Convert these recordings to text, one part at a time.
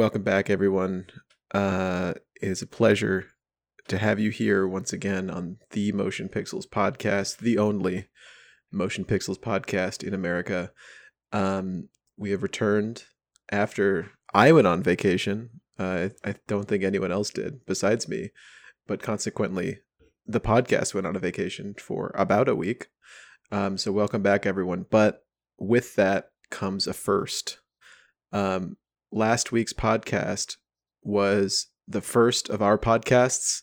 Welcome back, everyone. Uh, it is a pleasure to have you here once again on the Motion Pixels podcast, the only Motion Pixels podcast in America. Um, we have returned after I went on vacation. Uh, I, don't think anyone else did besides me, but consequently, the podcast went on a vacation for about a week. Um, so welcome back, everyone. But with that comes a first. Um, last week's podcast was the first of our podcasts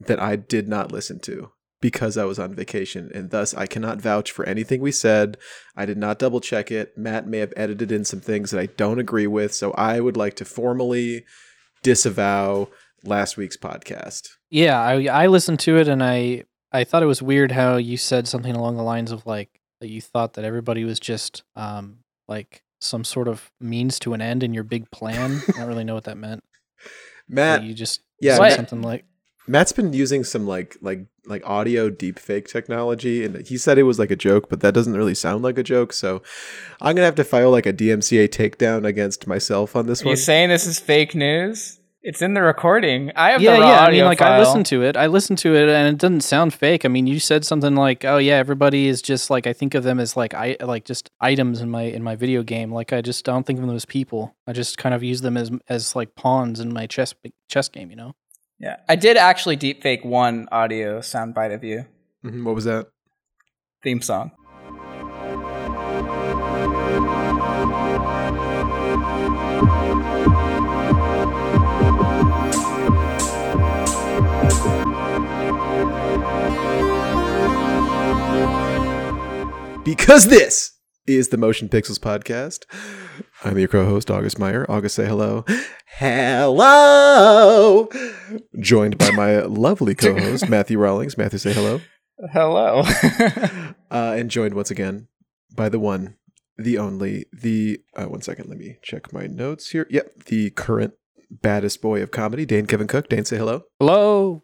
that I did not listen to because I was on vacation, and thus I cannot vouch for anything we said. I did not double check it. Matt may have edited in some things that I don't agree with, so I would like to formally disavow last week's podcast. Yeah, I I listened to it and I I thought it was weird how you said something along the lines of like that you thought that everybody was just um like some sort of means to an end in your big plan. I don't really know what that meant. Matt, That you just yeah, said something like Matt's been using some like like like audio deepfake technology, and he said it was like a joke, but that doesn't really sound like a joke. So I'm gonna have to file like a DMCA takedown against myself on this Are you saying this is fake news? It's in the recording. I have yeah, the raw yeah. I audio mean, like I listened to it. I listened to it, and it doesn't sound fake. I mean, you said something like, "Oh yeah, everybody is just like I think of them as like I like just items in my in my video game. Like I just don't think of them as people. I just kind of use them as as like pawns in my chess chess game. You know? Yeah, I did actually deepfake one audio soundbite of you Mhm, What was that? theme song. Because this is the Motion Pixels podcast. I'm your co-host August Meyer. August, say hello. Hello. Joined by my lovely co-host Matthew Rawlings. Matthew, say hello. Hello. uh, and joined once again by the one, the only, the uh, one second. Let me check my notes here. Yep, the current baddest boy of comedy, Dane Kevin Cook. Dane, say hello. Hello.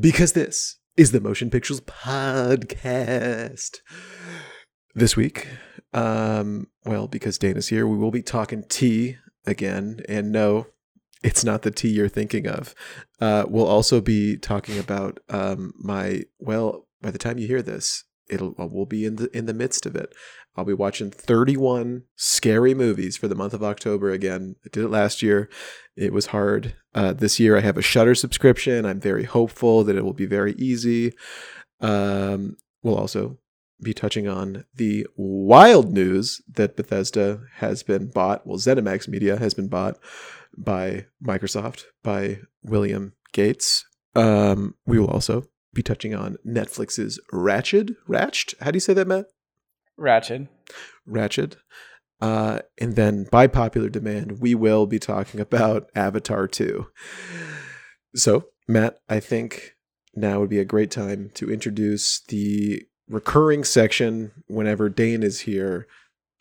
Because this is the Motion Pixels podcast. This week, um, well, because Dane's here, we will be talking tea again. And no, it's not the tea you're thinking of. Uh, we'll also be talking about um, my well. By the time you hear this, it'll uh, we'll be in the in the midst of it. I'll be watching 31 scary movies for the month of October again. I did it last year. It was hard. Uh, this year, I have a Shudder subscription. I'm very hopeful that it will be very easy. Um, we'll also be touching on the wild news that Bethesda has been bought. Well, ZeniMax Media has been bought by Microsoft by William Gates. Um, we will also be touching on Netflix's Ratchet. Ratched? How do you say that, Matt? Ratchet. Ratchet. Uh, and then, by popular demand, we will be talking about Avatar 2. So, Matt, I think now would be a great time to introduce the recurring section whenever Dane is here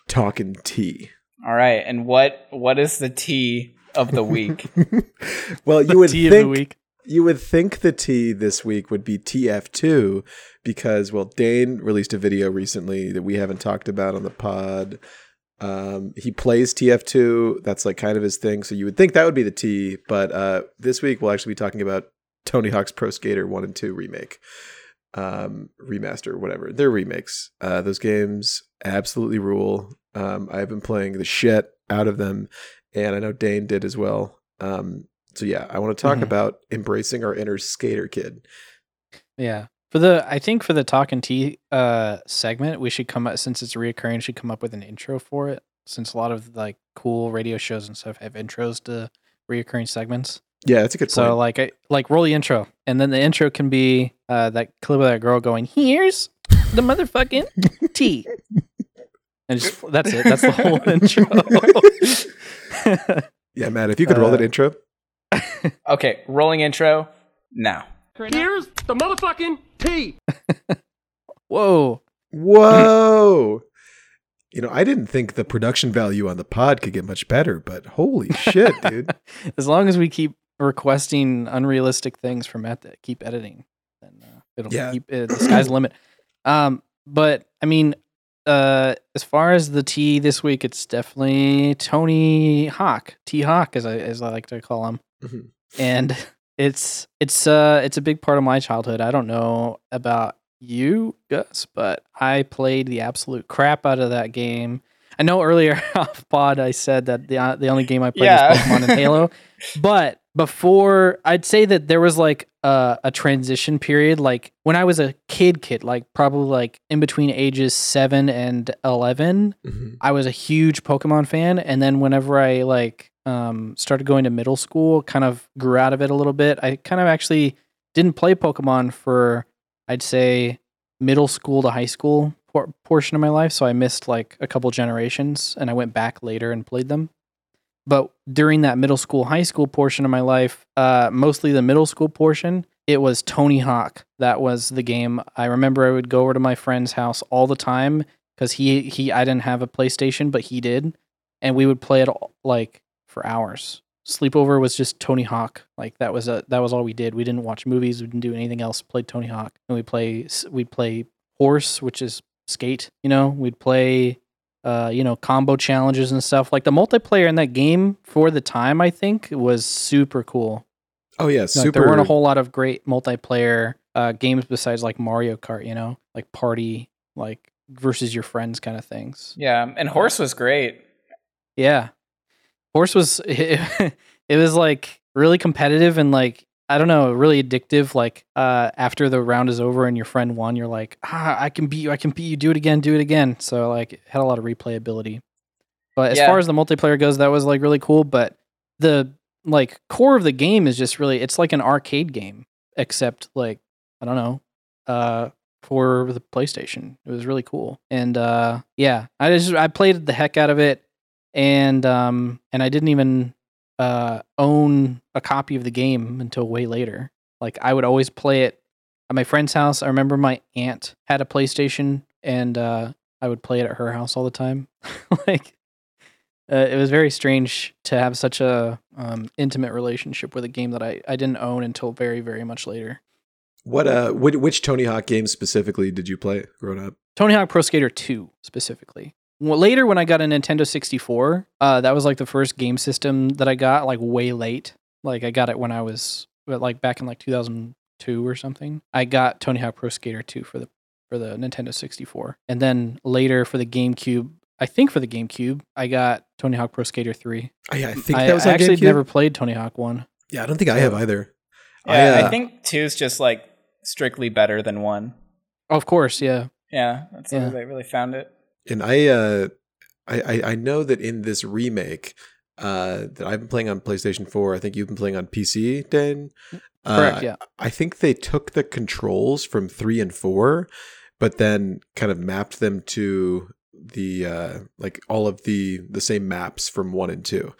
talking tea. All right, and what what is the tea of the week? well, you would tea of the think week. You would think the T this week would be TF2 because well Dane released a video recently that we haven't talked about on the pod. Um, he plays TF2. That's like kind of his thing. So you would think that would be the T, but uh, this week we'll actually be talking about Tony Hawk's Pro Skater 1 and 2 remake. Um, remaster, whatever. They're remakes. Uh, those games absolutely rule. Um, I've been playing the shit out of them, and I know Dane did as well. Um, so yeah, I want to talk Mhm. about embracing our inner skater kid. Yeah. For the I think for the talk and tea uh segment, we should come up since it's reoccurring, should come up with an intro for it. Since a lot of like cool radio shows and stuff have intros to reoccurring segments. Yeah, that's a good So point. like I like roll the intro. And then the intro can be uh that clip of that girl going, Here's the motherfucking tea. And just that's it. That's the whole intro. yeah, Matt, if you could roll that uh, intro. okay, rolling intro now. Here's the motherfucking tea. Whoa. Whoa. You know, I didn't think the production value on the pod could get much better, but holy shit, dude. as long as we keep requesting unrealistic things from Matt that keep editing, then uh, it'll Yeah. keep uh, the sky's the limit. Um, but I mean, uh, as far as the T this week, it's definitely Tony Hawk, T Hawk, as I as I like to call him, Mhm. and it's it's uh it's a big part of my childhood. I don't know about you, Gus, but I played the absolute crap out of that game. I know earlier off pod I said that the uh, the only game I played Yeah. was Pokemon and Halo, but before I'd say that there was like a, a transition period like when i was a kid kid like probably like in between ages 7 and 11 Mhm. i was a huge pokemon fan and then whenever i like um started going to middle school kind of grew out of it a little bit i kind of actually didn't play pokemon for i'd say middle school to high school por- portion of my life so i missed like a couple generations and i went back later and played them but during that middle school high school portion of my life uh, mostly the middle school portion it was tony hawk that was the game. I remember i would go over to my friend's house all the time because he he i didn't have a playstation but he did. And we would play it all, like for hours. Sleepover was just tony hawk. Like that was a that was all we did. We didn't watch movies. We didn't do anything else. Played tony hawk. And we play we'd play horse which is skate you know? We'd play uh, you know, combo challenges and stuff. Like the multiplayer in that game for the time, I think was super cool. Oh yeah, Like, super. there weren't a whole lot of great multiplayer uh, games besides like Mario Kart, you know, like party, like versus your friends kind of things. Yeah, and horse was great. Yeah, horse was it, was like really competitive and like I don't know, really addictive. Like uh, after the round is over and your friend won, you're like, ah, I can beat you, I can beat you, do it again, do it again. So like, it had a lot of replayability. But as Yeah. far as the multiplayer goes, that was like really cool. But the like core of the game is just really, it's like an arcade game, except like I don't know, uh, for the PlayStation. It was really cool, and uh, yeah, I just I played the heck out of it, and um, and I didn't even uh own a copy of the game until way later. Like I would always play it at my friend's house. I remember my aunt had a PlayStation, and uh, I would play it at her house all the time. like uh, it was very strange to have such a um, intimate relationship with a game that I, I didn't own until very very much later. What uh, which, which Tony Hawk games specifically did you play growing up? Tony Hawk Pro Skater 2 specifically. Well, later when I got a Nintendo 64, uh, that was like the first game system that I got like way late. Like I got it when I was like back in like 2002 or something. I got Tony Hawk Pro Skater 2 for the for the Nintendo 64. And then later for the GameCube, I think for the GameCube, I got Tony Hawk Pro Skater 3. Oh, yeah, I think I that was on actually GameCube. never played Tony Hawk 1. Yeah, I don't think I have either. Yeah, uh, I think 2 is just like strictly better than one. Oh, of course, yeah. Yeah, that's Yeah. where they really found it. And I, uh, I, I, know that in this remake, uh, that I've been playing on PlayStation 4, I think you've been playing on PC, Dan. Correct, Uh, yeah. I think they took the controls from three and four, but then kind of mapped them to the uh like all of the the same maps from one and two.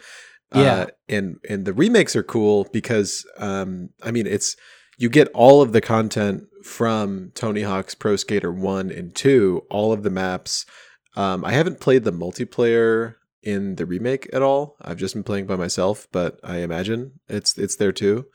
Yeah. Uh, and and the remakes are cool because um I mean it's you get all of the content from Tony Hawk's Pro Skater 1 and 2, all of the maps. Um I haven't played the multiplayer in the remake at all. I've just been playing by myself, but I imagine it's it's there too.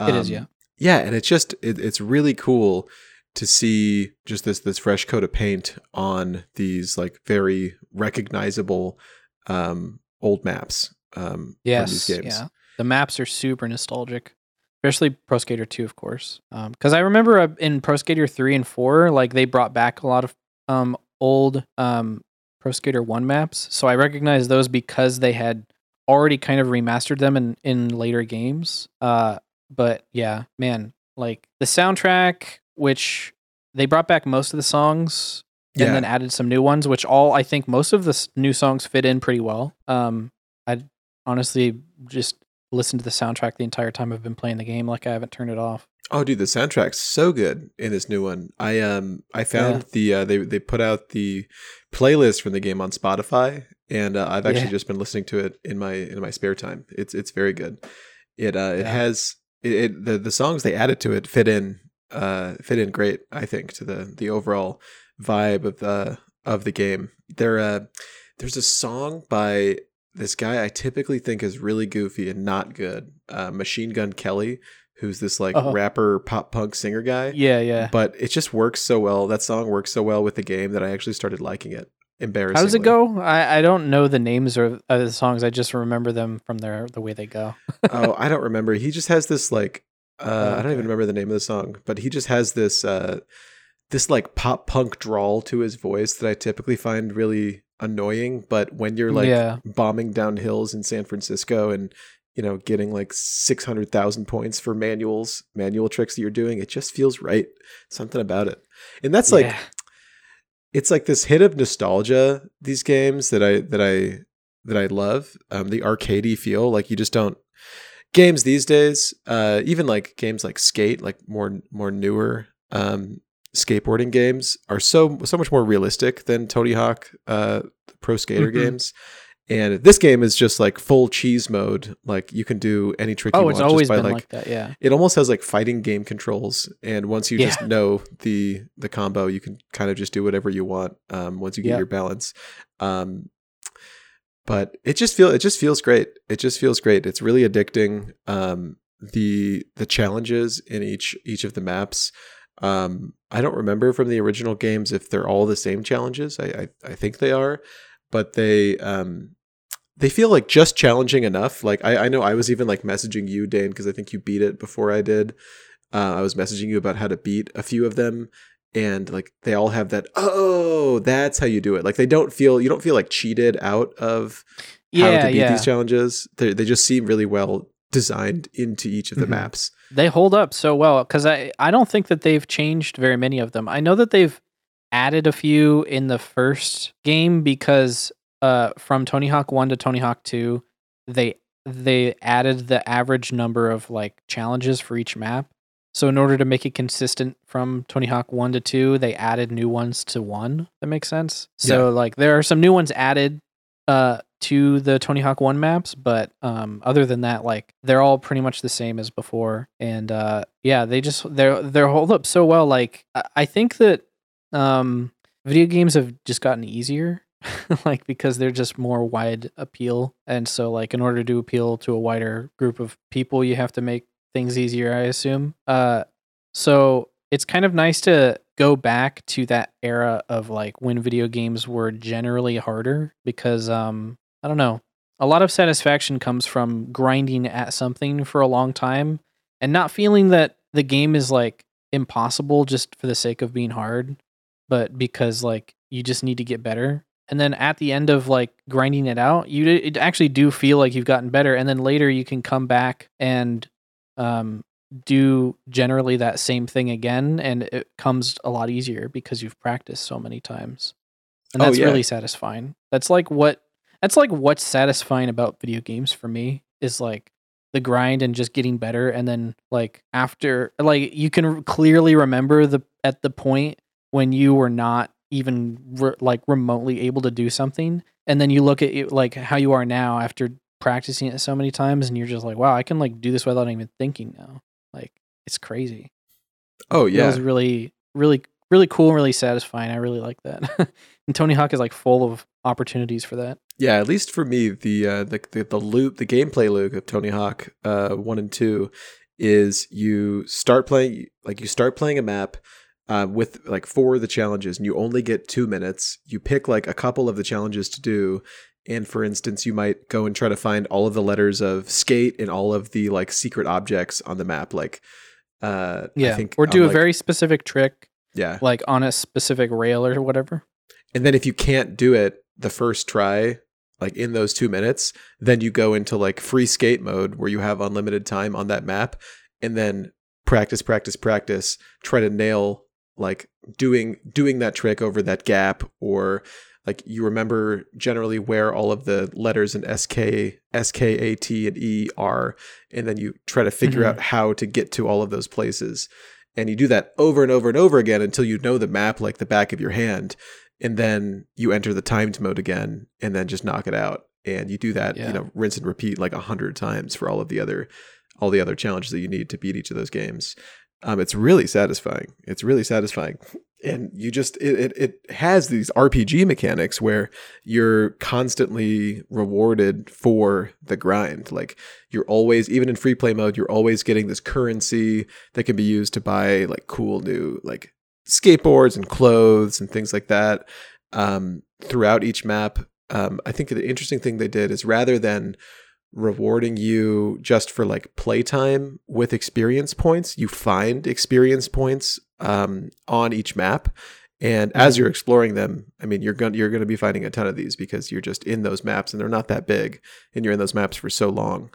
It is, Um, yeah. yeah and it's just it, it's really cool to see just this this fresh coat of paint on these like very recognizable um old maps um Yes, from these games yeah. The maps are super nostalgic, especially Pro Skater 2, of course. Because I remember uh, in Pro Skater 3 and 4, like they brought back a lot of um, old um, Pro Skater 1 maps. So I recognize those because they had already kind of remastered them in, in later games. Uh, but yeah, man, like the soundtrack, which they brought back most of the songs yeah and then added some new ones, which all I think most of the new songs fit in pretty well. Um, I honestly just listened to the soundtrack the entire time I've been playing the game, like I haven't turned it off. oh dude the soundtrack's so good in this new one i um i found Yeah. the uh they they put out the playlist from the game on spotify and uh, i've actually Yeah. just been listening to it in my in my spare time it's it's very good it uh it Yeah. has it, it the the songs they added to it fit in uh fit in great i think to the the overall vibe of the of the game there uh there's a song by this guy I typically think is really goofy and not good. Uh, Machine Gun Kelly, who's this like Oh. rapper pop punk singer guy. Yeah, yeah. But it just works so well. That song works so well with the game that I actually started liking it. Embarrassing. How does it go? I, I don't know the names of, the songs. I just remember them from their the way they go. oh, I don't remember. He just has this like uh, Oh, I don't even remember the name of the song, but he just has this uh, this like pop punk drawl to his voice that I typically find really annoying. But when you're like Yeah. bombing down hills in San Francisco and you know getting like six hundred thousand points for manuals, manual tricks that you're doing, it just feels right. Something about it, and that's like Yeah. it's like this hit of nostalgia these games that i that i that i love um the arcadey feel like you just don't games these days uh even like games like skate like more more newer um skateboarding games are so so much more realistic than tony hawk uh pro skater Mhm. games and this game is just like full cheese mode like you can do any trick you oh, want it's always just by been like like, that. Yeah. it almost has like fighting game controls and once you just know the the combo you can kind of just do whatever you want um once you get Yep. your balance um but it just feel it just feels great it just feels great it's really addicting um the the challenges in each each of the maps um i don't remember from the original games if they're all the same challenges i i, I think they are but they um they feel like just challenging enough. Like I, I know I was even like messaging you, Dane, because I think you beat it before I did. Uh, I was messaging you about how to beat a few of them, and like they all have that. Oh, that's how you do it. Like they don't feel you don't feel like cheated out of how to beat yeah. these challenges. They they just seem really well designed into each of the Mhm. maps. They hold up so well because I I don't think that they've changed very many of them. I know that they've added a few in the first game because uh from Tony Hawk 1 to Tony Hawk 2 they they added the average number of like challenges for each map. So in order to make it consistent from Tony Hawk 1 to 2, they added new ones to 1. That makes sense. So like there are some new ones added uh to the Tony Hawk 1 maps, but um other than that like they're all pretty much the same as before. And uh yeah, they just they're they're hold up so well. Like I, I think that um video games have just gotten easier like because they're just more wide appeal. And so like in order to appeal to a wider group of people you have to make things easier i assume. Uh so it's kind of nice to go back to that era of like when video games were generally harder because um i don't know a lot of satisfaction comes from grinding at something for a long time and not feeling that the game is like impossible just for the sake of being hard but because like you just need to get better. And then at the end of like grinding it out you it actually do feel like you've gotten better and then later you can come back and um do generally that same thing again and it comes a lot easier because you've practiced so many times. And Oh, that's yeah. really satisfying. That's like what that's like what's satisfying about video games for me is like the grind and just getting better and then like after like you can clearly remember the at the point when you were not even re- like remotely able to do something and then you look at it like how you are now after practicing it so many times and you're just like wow i can like do this without even thinking now like it's crazy. Oh yeah, it was really really really cool and really satisfying. I really like that. And tony hawk is like full of opportunities for that. Yeah, at least for me, the uh, the, the the loop, the gameplay loop of Tony Hawk uh, one and two is you start playing like you start playing a map uh, with like four of the challenges, and you only get two minutes. You pick like a couple of the challenges to do, and for instance, you might go and try to find all of the letters of skate and all of the like secret objects on the map, like. Uh, yeah I think or on, do a like- very specific trick yeah, like on a specific rail or whatever And then if you can't do it the first try, like in those two minutes, then you go into like free skate mode where you have unlimited time on that map and then practice, practice, practice, try to nail like doing doing that trick over that gap or like you remember generally where all of the letters in SK, SKAT and E are, and then you try to figure Mhm. out how to get to all of those places. And you do that over and over and over again until you know the map like the back of your hand and then you enter the timed mode again and then just knock it out and you do that Yeah. you know rinse and repeat like a hundred times for all of the other all the other challenges that you need to beat each of those games um, it's really satisfying it's really satisfying and you just it, it it has these RPG mechanics where you're constantly rewarded for the grind. Like you're always even in free play mode, you're always getting this currency that can be used to buy like cool new like skateboards and clothes and things like that um, throughout each map. Um, I think the interesting thing they did is rather than rewarding you just for like playtime with experience points, you find experience points um, on each map. And as you're exploring them, I mean, you're going you're going to be finding a ton of these because you're just in those maps and they're not that big, and you're in those maps for so long.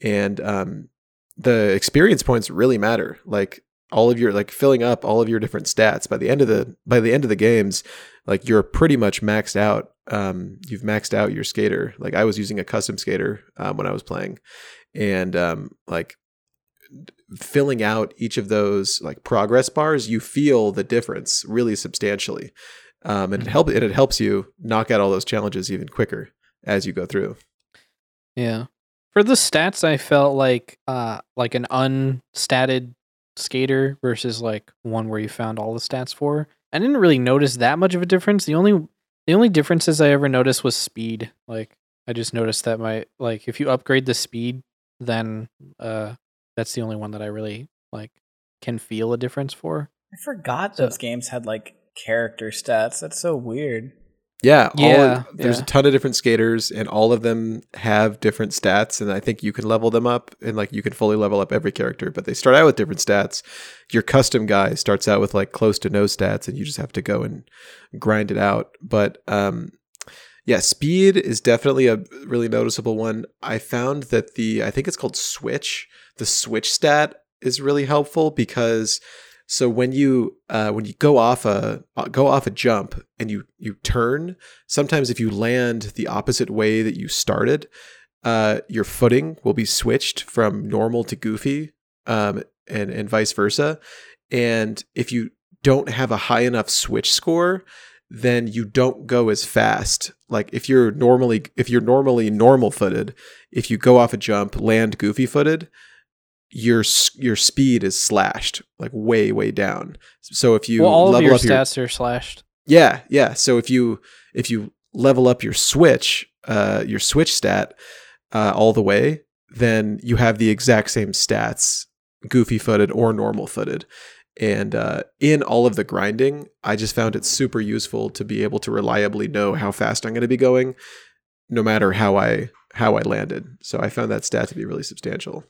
And um, the experience points really matter. Like all of your like filling up all of your different stats by the end of the by the end of the games, like you're pretty much maxed out. Um, you've maxed out your skater. Like I was using a custom skater um, when I was playing, and um, like filling out each of those like progress bars, you feel the difference really substantially, um, and it help and it helps you knock out all those challenges even quicker as you go through. Yeah. For the stats, I felt like uh like an unstatted skater versus like one where you found all the stats for. I didn't really notice that much of a difference. The only the only differences I ever noticed was speed. Like I just noticed that my like if you upgrade the speed, then uh that's the only one that I really like can feel a difference for. I forgot So- those games had like character stats. That's so weird. Yeah, all there's yeah. a ton of different skaters, and all of them have different stats. And I think you can level them up, and like you can fully level up every character. But they start out with different stats. Your custom guy starts out with like close to no stats, and you just have to go and grind it out. But um, yeah, speed is definitely a really noticeable one. I found that the I think it's called switch. The switch stat is really helpful because so when you uh, when you go off a go off a jump and you you turn, sometimes if you land the opposite way that you started, uh, your footing will be switched from normal to goofy, um, and and vice versa. And if you don't have a high enough switch score, then you don't go as fast. Like if you're normally if you're normally normal footed, if you go off a jump, land goofy footed, your your speed is slashed like way way down. So if you well, all of level your up your stats are slashed. yeah, yeah. So if you if you level up your switch, uh, your switch stat, uh, all the way, then you have the exact same stats, goofy footed or normal footed. And uh, in all of the grinding, I just found it super useful to be able to reliably know how fast I'm going to be going, no matter how I how I landed. So I found that stat to be really substantial.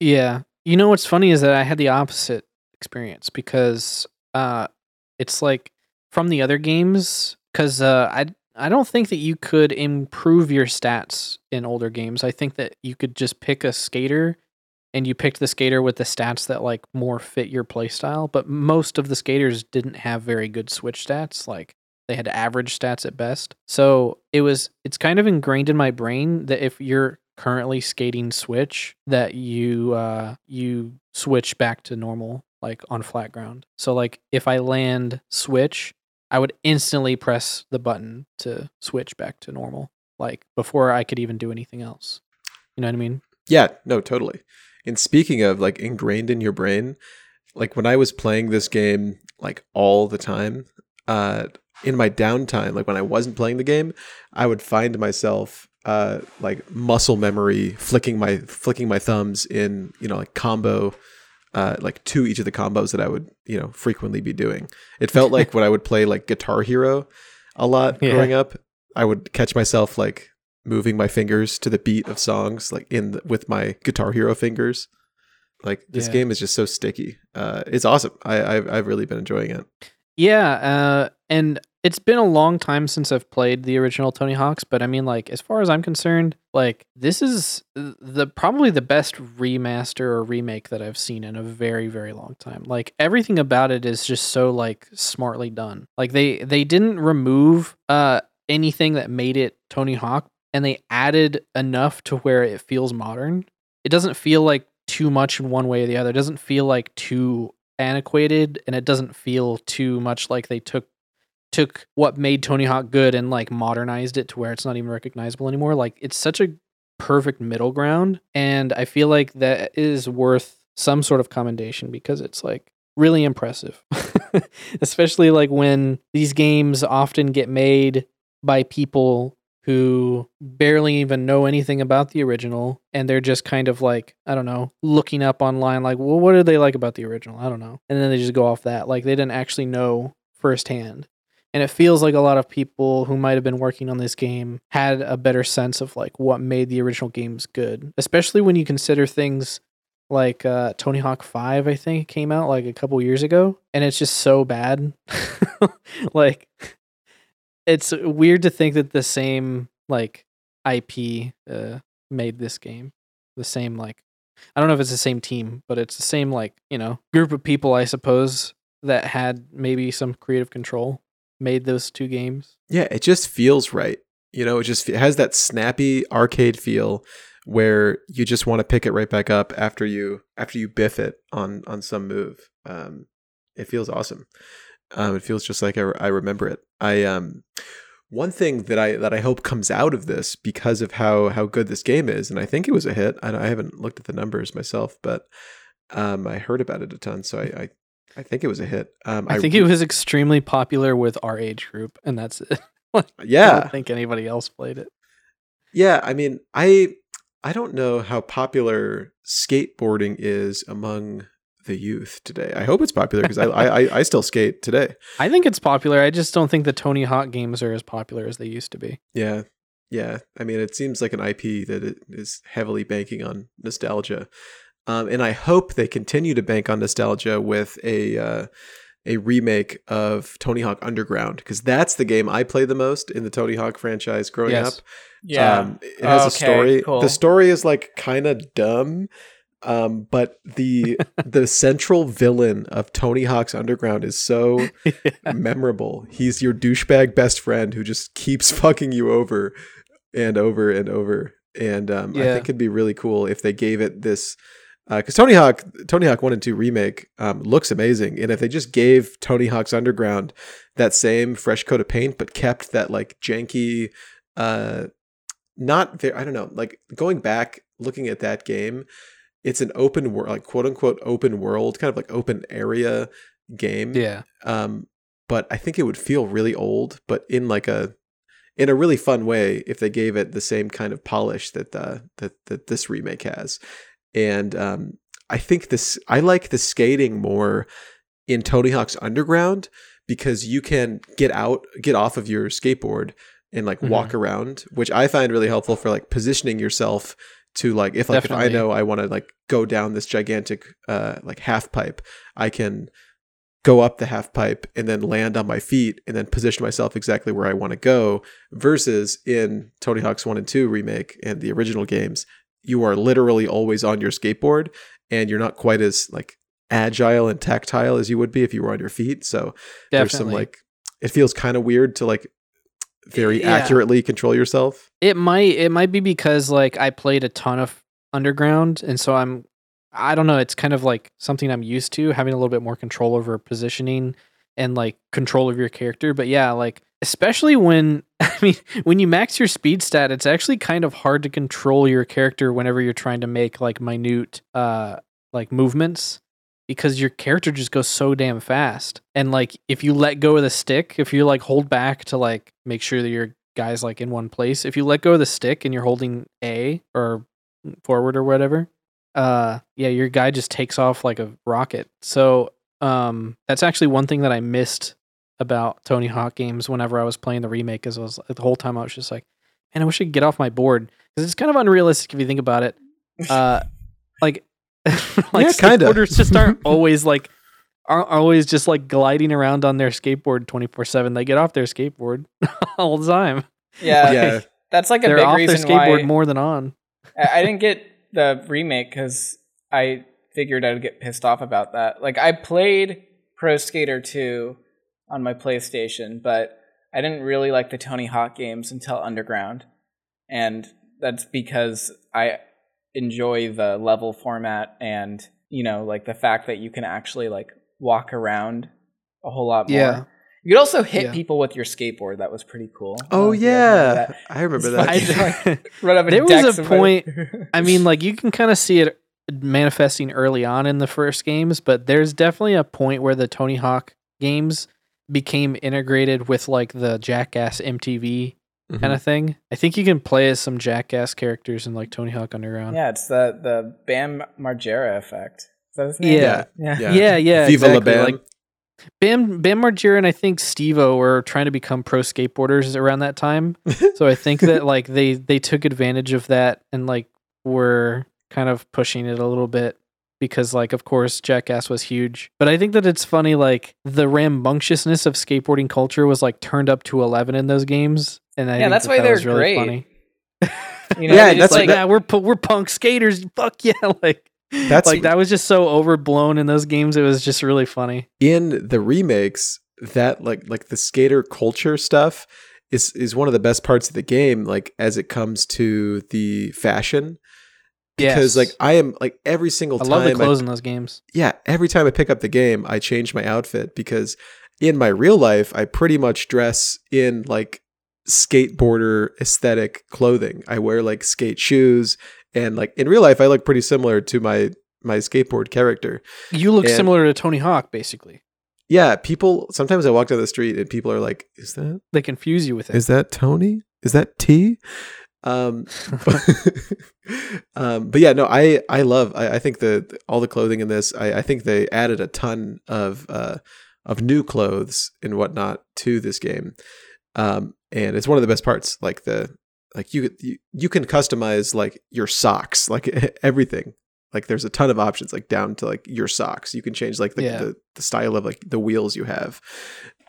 Yeah. You know what's funny is that I had the opposite experience because uh it's like from the other games cuz uh I I don't think that you could improve your stats in older games. I think that you could just pick a skater and you picked the skater with the stats that like more fit your playstyle, but most of the skaters didn't have very good switch stats like they had average stats at best. So it was it's kind of ingrained in my brain that if you're currently skating switch that you uh you switch back to normal like on flat ground. So like if I land switch, I would instantly press the button to switch back to normal like before I could even do anything else. You know what I mean? Yeah, no, totally. And speaking of like ingrained in your brain, like when I was playing this game like all the time, uh in my downtime, like when I wasn't playing the game, I would find myself uh like muscle memory flicking my flicking my thumbs in, you know, like combo uh like to each of the combos that I would, you know, frequently be doing. It felt like when I would play like Guitar Hero a lot Yeah. growing up, I would catch myself like moving my fingers to the beat of songs like in the, with my guitar hero fingers like this Yeah. game is just so sticky uh it's awesome i I've, I've really been enjoying it Yeah, uh, and it's been a long time since I've played the original Tony Hawk's, but I mean, like, as far as I'm concerned, like, this is the probably the best remaster or remake that I've seen in a very, very long time. Like, everything about it is just so like smartly done. Like, they they didn't remove uh anything that made it Tony Hawk, and they added enough to where it feels modern. It doesn't feel like too much in one way or the other. It doesn't feel like too antiquated and it doesn't feel too much like they took took what made Tony Hawk good and like modernized it to where it's not even recognizable anymore. Like it's such a perfect middle ground and I feel like that is worth some sort of commendation because it's like really impressive. Especially like when these games often get made by people who barely even know anything about the original and they're just kind of like i don't know looking up online like well what do they like about the original i don't know and then they just go off that like they didn't actually know firsthand and it feels like a lot of people who might have been working on this game had a better sense of like what made the original games good especially when you consider things like uh, tony hawk 5 i think came out like a couple years ago and it's just so bad. Like it's weird to think that the same like ip uh, made this game. The same like i don't know if it's the same team but it's the same like you know group of people i suppose that had maybe some creative control made those two games Yeah, it just feels right. You know, it just it has that snappy arcade feel where you just want to pick it right back up after you after you biff it on on some move. Um, it feels awesome. Um, it feels just like I, I remember it. I um, one thing that I that I hope comes out of this because of how how good this game is, and I think it was a hit. I, I haven't looked at the numbers myself, but um, I heard about it a ton, so I I, I think it was a hit. Um, i think it was extremely popular with our age group and that's it i yeah I don't think anybody else played it Yeah, I mean, I I don't know how popular skateboarding is among the youth today. I hope it's popular because I, I I- I still skate today. i think it's popular i just don't think the tony hawk games are as popular as they used to be Yeah, yeah. I mean, it seems like an IP that it is heavily banking on nostalgia, um, and I hope they continue to bank on nostalgia with a. Uh, a remake of Tony Hawk Underground because that's the game I played the most in the Tony Hawk franchise growing Yes. up. Yeah. Um, it has a Okay, story. cool. The story is like kind of dumb, um, but the the central villain of Tony Hawk's Underground is so memorable. He's your douchebag best friend who just keeps fucking you over and over and over. And um, I think it'd be really cool if they gave it this. Because Tony Hawk, Tony Hawk One and Two remake um, looks amazing, and if they just gave Tony Hawk's Underground that same fresh coat of paint, but kept that like janky, uh, not very, I don't know, like going back looking at that game, it's an open world, like quote unquote open world, kind of like open area game. yeah Um, but I think it would feel really old, but in like a in a really fun way if they gave it the same kind of polish that uh, that that this remake has. And um, I think this I like the skating more in Tony Hawk's Underground because you can get out, get off of your skateboard and like walk around, which I find really helpful for like positioning yourself to like if like if I know I want to like go down this gigantic uh like half pipe, I can go up the half pipe and then land on my feet and then position myself exactly where I want to go versus in Tony Hawk's 1 and 2 remake and the original games you are literally always on your skateboard and you're not quite as like agile and tactile as you would be if you were on your feet. So there's some like it feels kind of weird to like very Yeah. accurately control yourself. It might it might be because like I played a ton of underground and so I'm I don't know, it's kind of like something I'm used to having a little bit more control over positioning and like control of your character. But yeah, like especially when I mean when you max your speed stat, it's actually kind of hard to control your character whenever you're trying to make like minute uh like movements because your character just goes so damn fast. And like if you let go of the stick, if you like hold back to like make sure that your guy's like in one place, if you let go of the stick and you're holding A or forward or whatever, uh yeah, your guy just takes off like a rocket. So um that's actually one thing that I missed about Tony Hawk games whenever I was playing the remake is I was the whole time I was just like, man, I wish I could get off my board because it's kind of unrealistic if you think about it. Uh, like, like Yeah, kinda. skateboarders just aren't always like aren't always just like gliding around on their skateboard twenty four seven. They get off their skateboard all the time. Yeah, Yeah. that's like a They're big off their skateboard why more than on. I I didn't get the remake because I figured I'd get pissed off about that. Like I played Pro Skater 2 on my PlayStation, but I didn't really like the Tony Hawk games until Underground, and that's because I enjoy the level format and you know like the fact that you can actually like walk around a whole lot more. Yeah. You could also hit Yeah. people with your skateboard. That was pretty cool. Oh you guys remember yeah that. i remember that I, Run up There was a point- I mean, like you can kind of see it manifesting early on in the first games, but there's definitely a point where the Tony Hawk games became integrated with like the Jackass MTV Mhm. kind of thing. I think you can play as some Jackass characters in like Tony Hawk Underground. Yeah, it's the the Bam Margera effect. Is that his name? Yeah. Yeah. Yeah. yeah, yeah. Viva la exactly. Bam. Like Bam Bam Margera and I think Steve-O were trying to become pro skateboarders around that time. so I think that like they they took advantage of that and like were kind of pushing it a little bit because like of course Jackass was huge. But I think that it's funny like the rambunctiousness of skateboarding culture was like turned up to 11 in those games and I Yeah, think that's that why that they're really great. funny. You know, Yeah, that's like, like that- yeah, we're we're punk skaters. Fuck yeah, like That's like that was just so overblown in those games. It was just really funny. in the remakes that like like the skater culture stuff is is one of the best parts of the game like as it comes to the fashion because Yes. like I am like every single I time I love the I- clothes in those games. yeah, every time I pick up the game, I change my outfit because in my real life, I pretty much dress in like skateboarder aesthetic clothing. I wear like skate shoes and like in real life I look pretty similar to my my skateboard character. You look And- similar to Tony Hawk, basically. Yeah, people sometimes I walk down the street and people are like, "Is that They confuse you with it. is that Tony? Is that T?" Um, um, but yeah, no, I I love. I, I think the all the clothing in this. I, I think they added a ton of uh, of new clothes and whatnot to this game, um, and it's one of the best parts. Like the like you you, you can customize like your socks, like everything. Like there's a ton of options, like down to like your socks. You can change like the Yeah. the, the style of like the wheels you have.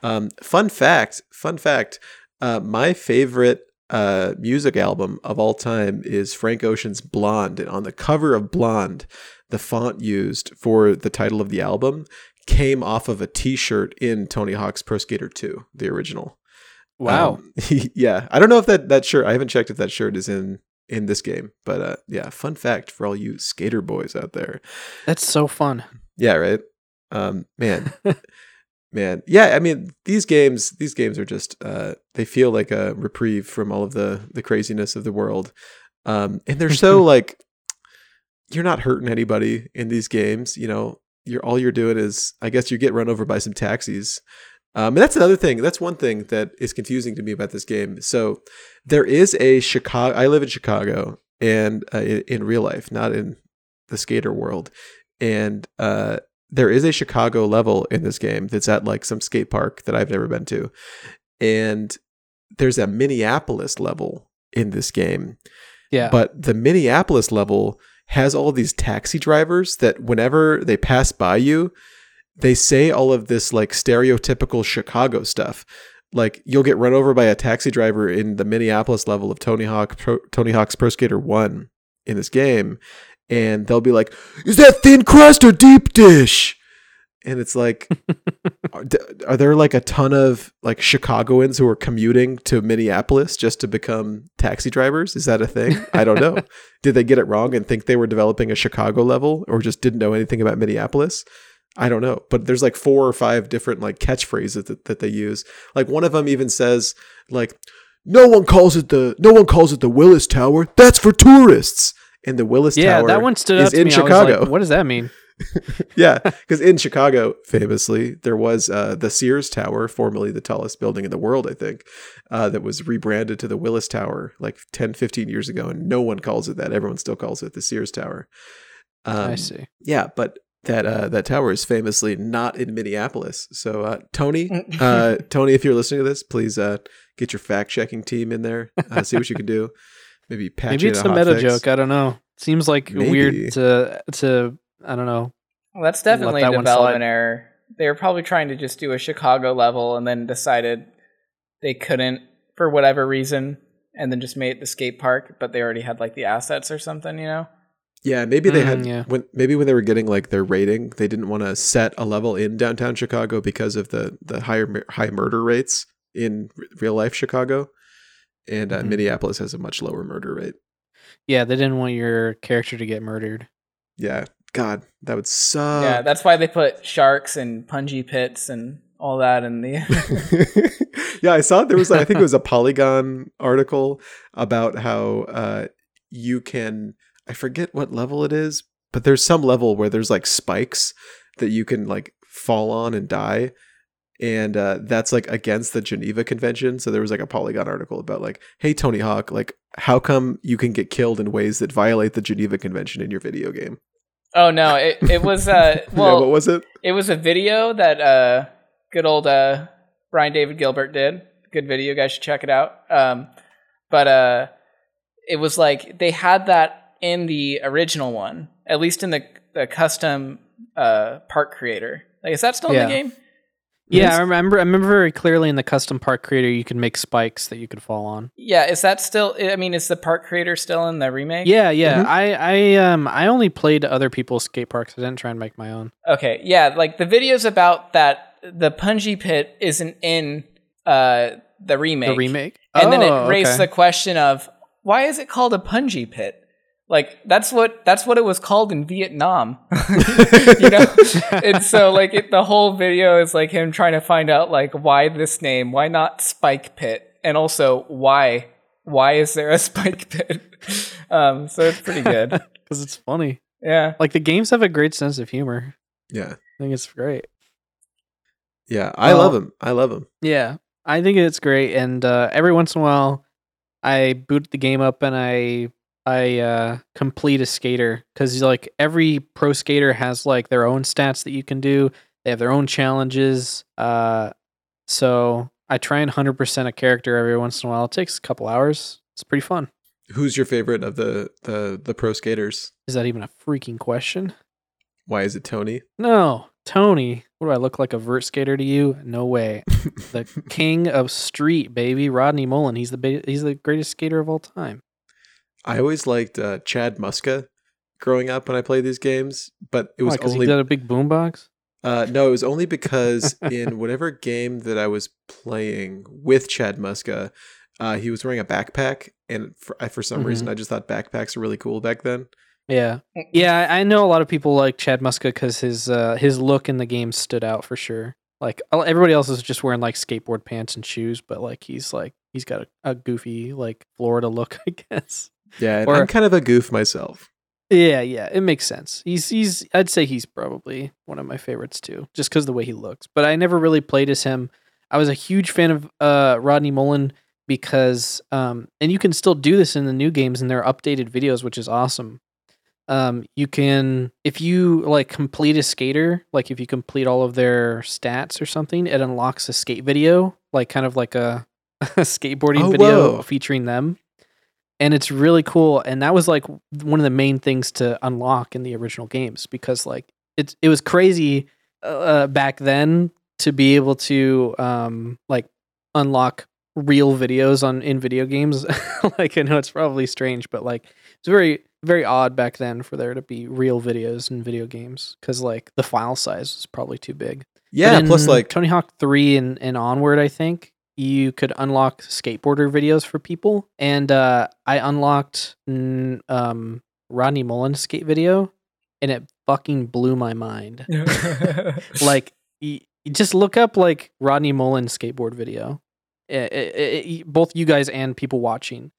Um, fun fact, fun fact. Uh, my favorite uh, music album of all time is Frank Ocean's Blonde. And on the cover of Blonde, the font used for the title of the album came off of a T-shirt in Tony Hawk's Pro Skater 2, the original. wow. Um, yeah, I don't know if that that shirt. I haven't checked if that shirt is in in this game, but uh, yeah, fun fact for all you skater boys out there. That's so fun. Yeah, right. Um, man, man, yeah. I mean, these games, these games are just uh, they feel like a reprieve from all of the the craziness of the world, um, and they're so like you're not hurting anybody in these games. You know, you're all you're doing is, I guess, you get run over by some taxis. Um, and that's another thing. That's one thing that is confusing to me about this game. So there is a Chicago. I live in Chicago, and uh, in, in real life, not in the skater world, and uh, there is a Chicago level in this game that's at like some skate park that I've never been to, and there's a Minneapolis level in this game. Yeah. But the Minneapolis level has all these taxi drivers that whenever they pass by you, they say all of this like stereotypical Chicago stuff. Like you'll get run over by a taxi driver in the Minneapolis level of Tony Hawk Pro, Tony Hawk's Pro Skater 1 in this game and they'll be like, "Is that thin crust or deep dish?" And it's like are, are there like a ton of like Chicagoans who are commuting to Minneapolis just to become taxi drivers? Is that a thing? I don't know. Did they get it wrong and think they were developing a Chicago level or just didn't know anything about Minneapolis? I don't know. But there's like four or five different like catchphrases that, that they use. Like one of them even says like no one calls it the no one calls it the Willis Tower. That's for tourists. And the Willis yeah, Tower that one stood is out to in me. I was Chicago. like, what does that mean? yeah, because in Chicago, famously, there was uh, the Sears Tower, formerly the tallest building in the world, I think, uh, that was rebranded to the Willis Tower like 10, 15 years ago. And no one calls it that. Everyone still calls it the Sears Tower. Um, I see. Yeah, but that uh, that tower is famously not in Minneapolis. So, uh, Tony, uh, Tony, if you're listening to this, please uh, get your fact checking team in there. Uh, see what you can do. Maybe patch Maybe in it's a a meta fix. joke. I don't know. Seems like Maybe. weird to to I don't know. Well, that's definitely a that one development error. They were probably trying to just do a Chicago level and then decided they couldn't for whatever reason and then just made it the skate park, but they already had like the assets or something, you know? Yeah, maybe they had Mm, yeah. when maybe when they were getting like their rating, they didn't want to set a level in downtown Chicago because of the the higher high murder rates in r- real life Chicago, and uh, Mhm. Minneapolis has a much lower murder rate. Yeah, they didn't want your character to get murdered. Yeah, God, that would suck. yeah, that's why they put sharks and punji pits and all that in the yeah, I saw there was I think it was a Polygon article about how uh, you can I forget what level it is, but there's some level where there's like spikes that you can like fall on and die. And uh, that's like against the Geneva Convention. So there was like a Polygon article about like, hey Tony Hawk, like how come you can get killed in ways that violate the Geneva Convention in your video game? Oh no, it it was uh yeah, what was it? it was a video that uh good old uh Brian David Gilbert did. Good video, you guys should check it out. Um but uh it was like they had that in the original one, at least in the the custom uh park creator. Like is that still in the game? Yeah, I remember. I remember very clearly in the custom park creator, you could make spikes that you could fall on. Yeah, is that still I mean is the park creator still in the remake? Yeah, yeah. Mhm. I, I, um, I only played other people's skate parks. I didn't try and make my own. Okay, yeah, like the videos about that the Punji Pit isn't in uh the remake. The remake, And then Oh, it raised okay. the question of why is it called a Punji Pit? Like that's what that's what it was called in Vietnam. you know? and so like it, the whole video is like him trying to find out like why this name, why not Spike Pit? And also why why is there a Spike Pit? Um so it's pretty good. because it's funny. Yeah. Like the games have a great sense of humor. Yeah. I think it's great. Yeah. I Well- love him. I love him. Yeah, I think it's great. And uh, every once in a while, I boot the game up and I I uh, complete a skater because like every pro skater has like their own stats that you can do. They have their own challenges. Uh, so I try and hundred percent a character every once in a while. It takes a couple hours. It's pretty fun. Who's your favorite of the the the pro skaters? Is that even a freaking question? Why is it Tony? No, Tony. What do I look like a vert skater to you? No way. the king of street, baby, Rodney Mullen. He's the ba- he's the greatest skater of all time. I always liked uh, Chad Muska growing up when I played these games, but it was because only he did a big boombox. uh, no, it was only because in whatever game that I was playing with Chad Muska, uh, he was wearing a backpack, and for, I, for some reason I just thought backpacks were really cool back then. Yeah, yeah. I I know a lot of people like Chad Muska because his uh, his look in the game stood out for sure. Like everybody else is just wearing like skateboard pants and shoes, but like he's like he's got a, a goofy like Florida look, I guess. Yeah, Or- I'm kind of a goof myself. Yeah, yeah, it makes sense. He's he's I'd say he's probably one of my favorites too, just because of the way he looks. But I never really played as him. I was a huge fan of uh, Rodney Mullen because, um, and you can still do this in the new games and their updated videos, which is awesome. Um, you can if you like complete a skater, like if you complete all of their stats or something, it unlocks a skate video, like kind of like a, a skateboarding Oh, video whoa. featuring them and it's really cool and that was like one of the main things to unlock in the original games because like it it was crazy uh, back then to be able to um like unlock real videos on in video games. Like I know it's probably strange but like it's very very odd back then for there to be real videos in video games cuz like the file size was probably too big. Yeah, plus like Tony Hawk 3 and, and onward, I think you could unlock skateboarder videos for people. And uh, I unlocked um, Rodney Mullen's skate video, and it fucking blew my mind. like, just look up like Rodney Mullen skateboard video. I- I- I- both you guys and people watching.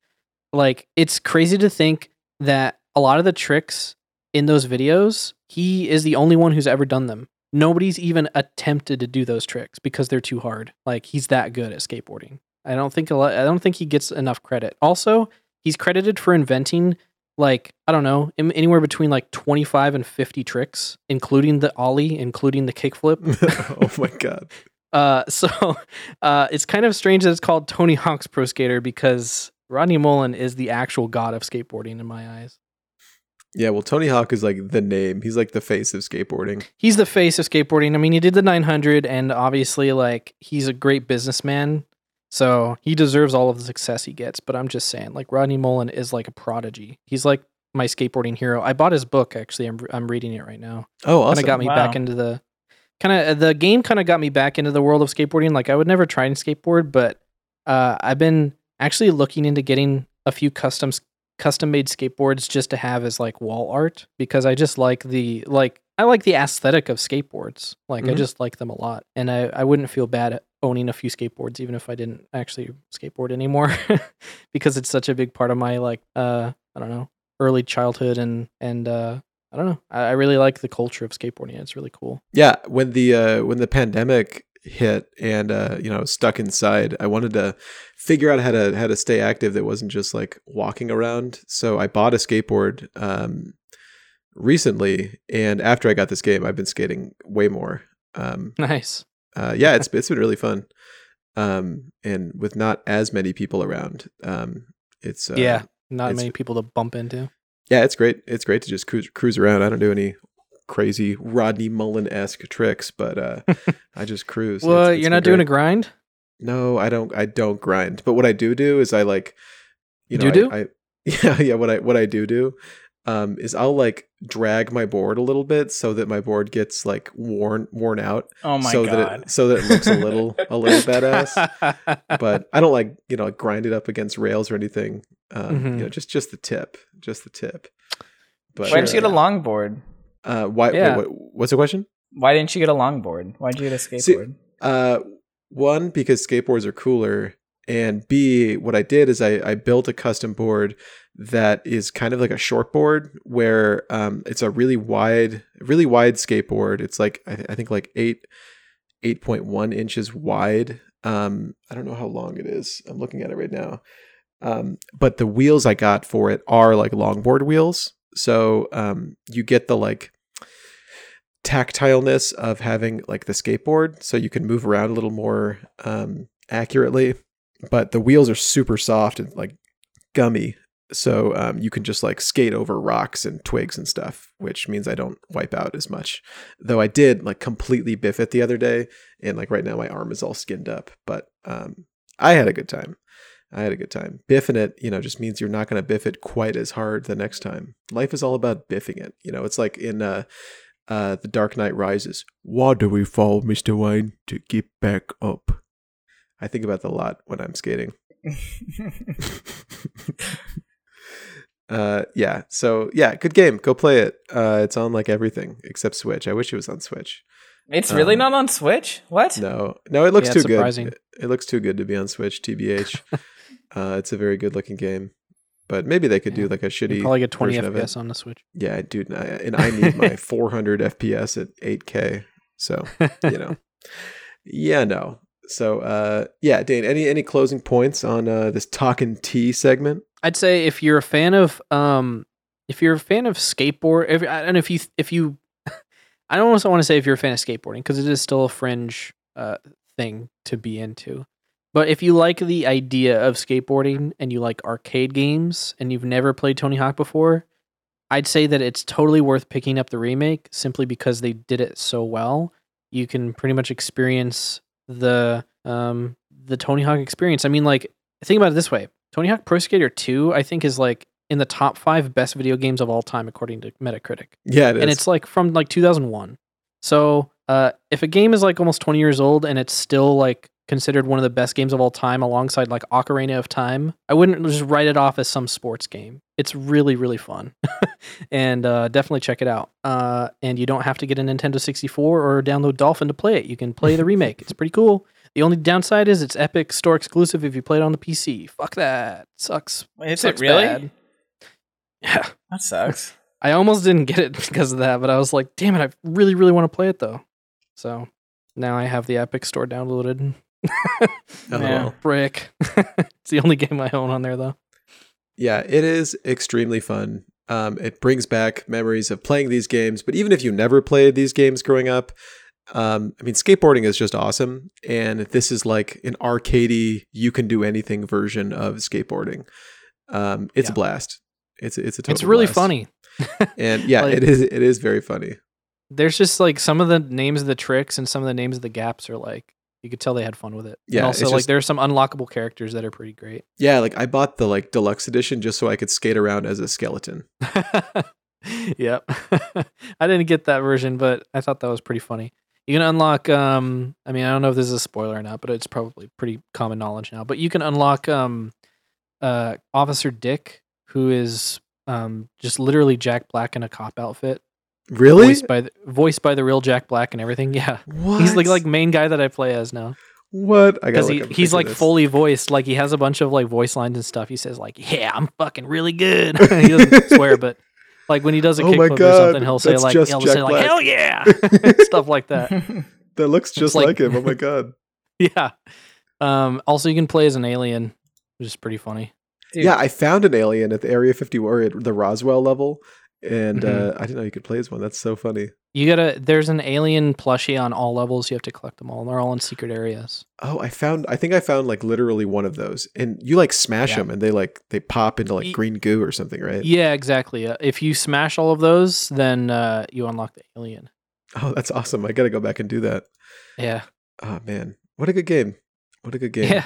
Like, it's crazy to think that a lot of the tricks in those videos, he is the only one who's ever done them nobody's even attempted to do those tricks because they're too hard. Like he's that good at skateboarding. I don't think a lot, I don't think he gets enough credit. Also, he's credited for inventing like I don't know anywhere between like 25 and 50 tricks, including the ollie, including the kickflip. oh my god. Uh, so uh, it's kind of strange that it's called Tony Hawk's Pro Skater because Rodney Mullen is the actual god of skateboarding in my eyes. Yeah, well Tony Hawk is like the name. He's like the face of skateboarding. he's the face of skateboarding. I mean, he did the 900, and obviously, like, he's a great businessman. So he deserves all of the success he gets. But I'm just saying, like, Rodney Mullen is like a prodigy. He's like my skateboarding hero. I bought his book, actually. I'm, I'm reading it right now. Oh, Kind of got me Wow. back into the kind of the game, kind of got me back into the world of skateboarding. Like, I would never try and skateboard, but uh, I've been actually looking into getting a few custom custom made skateboards just to have as like wall art because I just like the like I like the aesthetic of skateboards. Like I Mhm. just like them a lot. And I, I wouldn't feel bad owning a few skateboards even if I didn't actually skateboard anymore because it's such a big part of my like uh I don't know, early childhood and and uh I don't know. I, I really like the culture of skateboarding. It's really cool. Yeah, when the uh, when the pandemic hit and uh, you know stuck inside, I wanted to figure out how to how to stay active that wasn't just like walking around. So I bought a skateboard um, recently, and after I got this game, I've been skating way more. Um, Nice. uh, yeah, it's it's been really fun, um, and with not as many people around, um, it's uh, yeah. Not it's- many people to bump into. yeah, it's great. It's great to just cruise cruise around. I don't do any crazy Rodney Mullen esque tricks, but uh, I just cruise. Well, It's- it's you're been not doing a grind. No, I don't. I don't grind. But what I do do is I like, you know, Do-do? I, I yeah yeah. What I what I do do, um, is I'll like drag my board a little bit so that my board gets like worn worn out, Oh my so god. that it so that it looks a little a little badass. But I don't like you know like grind it up against rails or anything. Um, Mhm. you know, just just the tip, just the tip. But Why don't you get a uh, longboard? Uh, why? wait, Yeah. what, what's the question? Why didn't you get a longboard? Why'd you get a See- skateboard? Uh, one because skateboards are cooler, and B, what I did is I I built a custom board that is kind of like a short board where um it's a really wide really wide skateboard. It's like I, I think like eight eight point one inches wide. Um, I don't know how long it is. I'm looking at it right now. Um, but the wheels I got for it are like longboard wheels. So um, you get the like tactileness of having like the skateboard so you can move around a little more um, accurately. But the wheels are super soft and like gummy so um, you can just like skate over rocks and twigs and stuff which means i don't wipe out as much. Though i did like completely biff it the other day and like right now my arm is all skinned up but um, i had a good time. I had a good time. Biffing it you know just means you're not going to biff it quite as hard the next time. Life is all about biffing it you know? It's like in uh uh, The Dark Knight Rises. Why do we fall, Mr. Wayne, to get back up? I think about that a lot when I'm skating. uh, yeah. So yeah, good game. Go play it. Uh, it's on like everything except Switch. I wish it was on Switch. it's really um, not on Switch? What? No, no, it looks Yeah, too surprising. good. It, it looks too good to be on Switch. Tbh. uh, it's a very good looking game, but maybe they could do like a You shitty probably get 20 version of it. FPS on the Switch. Yeah, dude, and I, and I need my 400 FPS at 8K. So you know, yeah, no. So uh, yeah, Dane, any any closing points on uh, this talking tea segment? I'd say if you're a fan of um if you're a fan of skateboard if I don't know if you if you I don't also want to say if you're a fan of skateboarding because it is still a fringe uh thing to be into. But if you like the idea of skateboarding and you like arcade games and you've never played Tony Hawk before, I'd say that it's totally worth picking up the remake simply because they did it so well. You can pretty much experience the um the Tony Hawk experience. I mean like think about it this way. Tony Hawk Pro Skater 2 I think is like in the top 5 best video games of all time according to Metacritic Yeah, it is. and it's like from like 2001. So, uh, if a game is like almost 20 years old and it's still like considered one of the best games of all time alongside like Ocarina of Time, I wouldn't just write it off as some sports game. It's really really fun. and uh, definitely check it out. Uh, and you don't have to get a Nintendo 64 or download Dolphin to play it. You can play the remake. It's pretty cool. The only downside is it's Epic Store exclusive if you play it on the PC. Fuck that. Sucks. Is Sucks it really? bad. Yeah. That sucks. I almost didn't get it because of that, but I was like, damn it, I really, really want to play it though. So now I have the Epic Store downloaded. Yeah. Brick. it's the only game I own on there though. Yeah, it is extremely fun. Um, it brings back memories of playing these games, but even if you never played these games growing up, um, I mean, skateboarding is just awesome, and this is like an arcadey, you can do anything version of skateboarding. Um, it's a blast. It's it's a total it's really blast. funny. and yeah, Like- it is it is very funny. There's just like some of the names of the tricks and some of the names of the gaps are like you could tell they had fun with it. Yeah, And also it's like just- there's some unlockable characters that are pretty great. Yeah, like I bought the like deluxe edition just so I could skate around as a skeleton. yep. I didn't get that version, but I thought that was pretty funny. You can unlock um I mean, I don't know if this is a spoiler or not, but it's probably pretty common knowledge now. But you can unlock um uh Officer Dick, who is um just literally Jack Black in a cop outfit. Really? Voiced by the, voiced by the real Jack Black and everything. Yeah. What? He's like like main guy that I play as now. what? I Because got he, he's like fully voiced. Like he has a bunch of like voice lines and stuff. He says like, "Yeah, I'm fucking really good." he doesn't swear, but Like when he does a Oh kickflip or something, he'll say like he'll Jack say like hell yeah, stuff like that. That looks just like- like him. Oh my god. Yeah. Um, also, you can play as an alien, which is pretty funny. Dude, Yeah, I found an alien at the Area 51 at the Roswell level, and Mhm. uh, I didn't know you could play as one. That's so funny. You gotta. There's an alien plushie on all levels. You have to collect them all. and They're all in secret areas. Oh, I found. I think I found like literally one of those, and you like smash Yeah. them, and they like they pop into like green goo or something, right? Yeah, exactly. Uh, if you smash all of those, then uh, you unlock the alien. Oh, that's awesome! I gotta go back and do that. Yeah. Oh man, what a good game! What a good game! Yeah.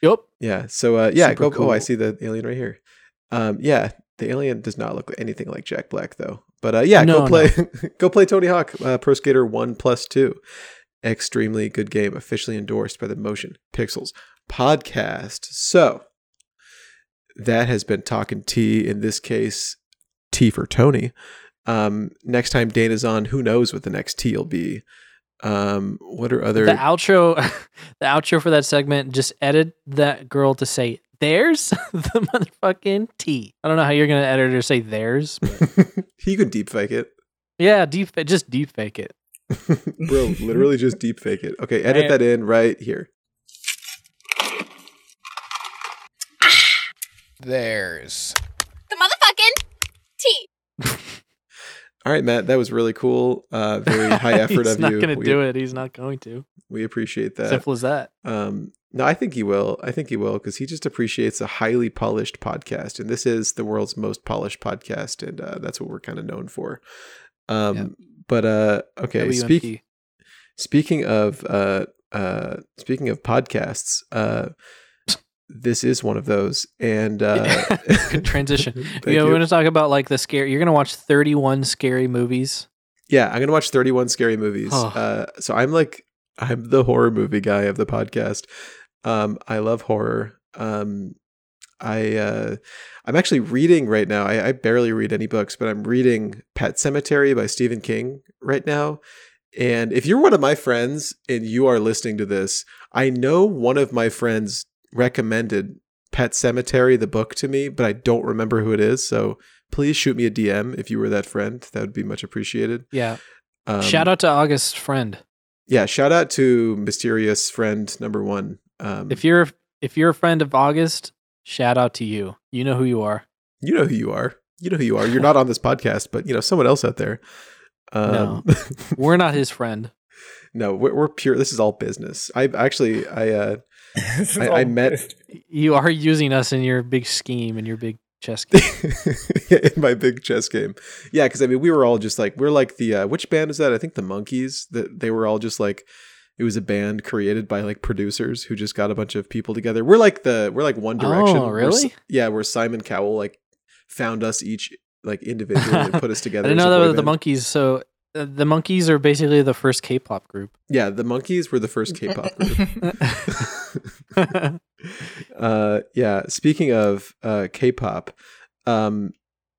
Yep. Yeah. So uh, yeah, Super go. Oh, I see the alien right here. Um, yeah, the alien does not look anything like Jack Black though. But uh, yeah, No, go play. go play Tony Hawk uh, Pro Skater One Plus Two. Extremely good game, officially endorsed by the Motion Pixels podcast. So that has been talking T. In this case, T for Tony. Um, next time Dane's on, who knows what the next T will be. Um, what are other? The outro, the outro for that segment. Just edit that girl to say "There's the motherfucking T. I don't know how you're gonna edit her to say theirs. but- you could deep fake it. yeah, deep. Just deep fake it. Bro, literally just deep fake it. Okay, edit that in right here. There's. the motherfucking T. All right, Matt, that was really cool. Uh, very high effort of you. He's not gonna do it. He's not going to. We appreciate that. Simple as that. Um, no, I think he will. I think he will because he just appreciates a highly polished podcast, and this is the world's most polished podcast, and uh, that's what we're kind of known for. Um, but uh, okay, speak, speaking of uh, uh, speaking of podcasts, uh, this is one of those, and uh, Good transition. You. we're gonna talk about like the scary. You're gonna watch 31 scary movies. Yeah, I'm gonna watch 31 scary movies. Oh. Uh, so I'm like, I'm the horror movie guy of the podcast. Um, I love horror. Um, I uh, I'm actually reading right now. I, I barely read any books, but I'm reading Pet Sematary by Stephen King right now. And if you're one of my friends and you are listening to this, I know one of my friends recommended Pet Sematary, the book, to me, but I don't remember who it is. So please shoot me a DM if you were that friend. That would be much appreciated. Yeah. Um, Shout out to August friend. Yeah, shout out to mysterious friend number one. Um, If you're if you're a friend of August, shout out to you. You know who you are. you know who you are, you know who you are. You're not on this podcast, but you know someone else out there. Um, We're not his friend. no, we're, we're pure. This is all business. I actually, I, uh, I- I met- You are using us in your big scheme and your big chess game. in my big chess game. Yeah, because I mean, we were all just like we're like the uh, which band is that? I think the Monkees. That they were all just like it was a band created by like producers who just got a bunch of people together. We're like the we're like One Direction. Oh, We're really? yeah, where Simon Cowell like found us each like individually and put us I together. didn't know that was the band. Monkees. So uh, the Monkees are basically the first K-pop group. Yeah, the Monkees were the first K-pop group. uh yeah speaking of uh k-pop um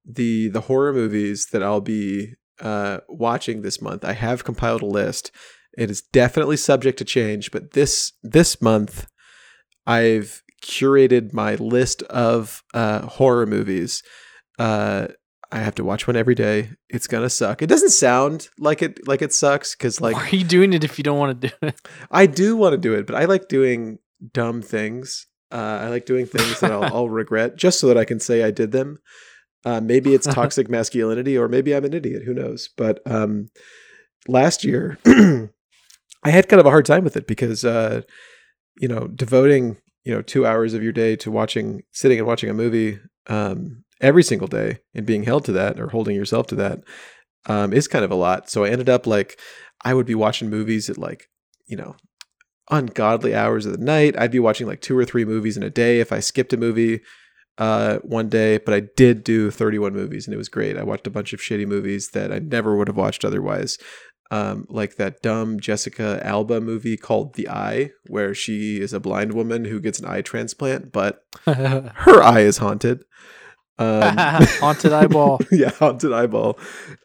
the the horror movies that i'll be uh watching this month i have compiled a list it is definitely subject to change but this this month i've curated my list of uh horror movies uh i have to watch one every day it's gonna suck it doesn't sound like it like it sucks because like Why are you doing it if you don't want to do it? I do want to do it, but I like doing dumb things. Uh, I like doing things that I'll, I'll regret just so that I can say I did them. Uh, maybe it's toxic masculinity, or maybe I'm an idiot. Who knows? But um, last year, I had kind of a hard time with it because, uh, you know, devoting you know two hours of your day to watching, sitting and watching a movie um, every single day, and being held to that or holding yourself to that um, is kind of a lot. So I ended up like I would be watching movies at like you know ungodly hours of the night. I'd be watching like two or three movies in a day if I skipped a movie uh one day, but I did do 31 movies and it was great. I watched a bunch of shitty movies that I never would have watched otherwise. Um like that dumb Jessica Alba movie called The Eye where she is a blind woman who gets an eye transplant, but her eye is haunted. Um Haunted eyeball. yeah, haunted eyeball.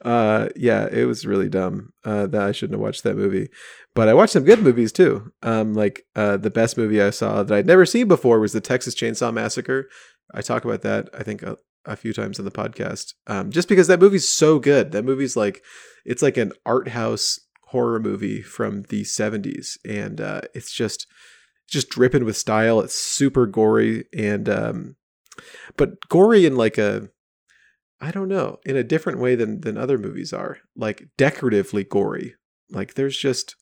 Uh, yeah, it was really dumb. Uh, that I shouldn't have watched that movie. But I watched some good movies too. Um, like uh, the best movie I saw that I'd never seen before was the Texas Chainsaw Massacre. I talk about that I think uh, a few times on the podcast, um, just because that movie's so good. That movie's like it's like an art house horror movie from the 70s and uh, it's just just dripping with style it's super gory and um but gory in like a i don't know in a different way than than other movies are like decoratively gory like there's just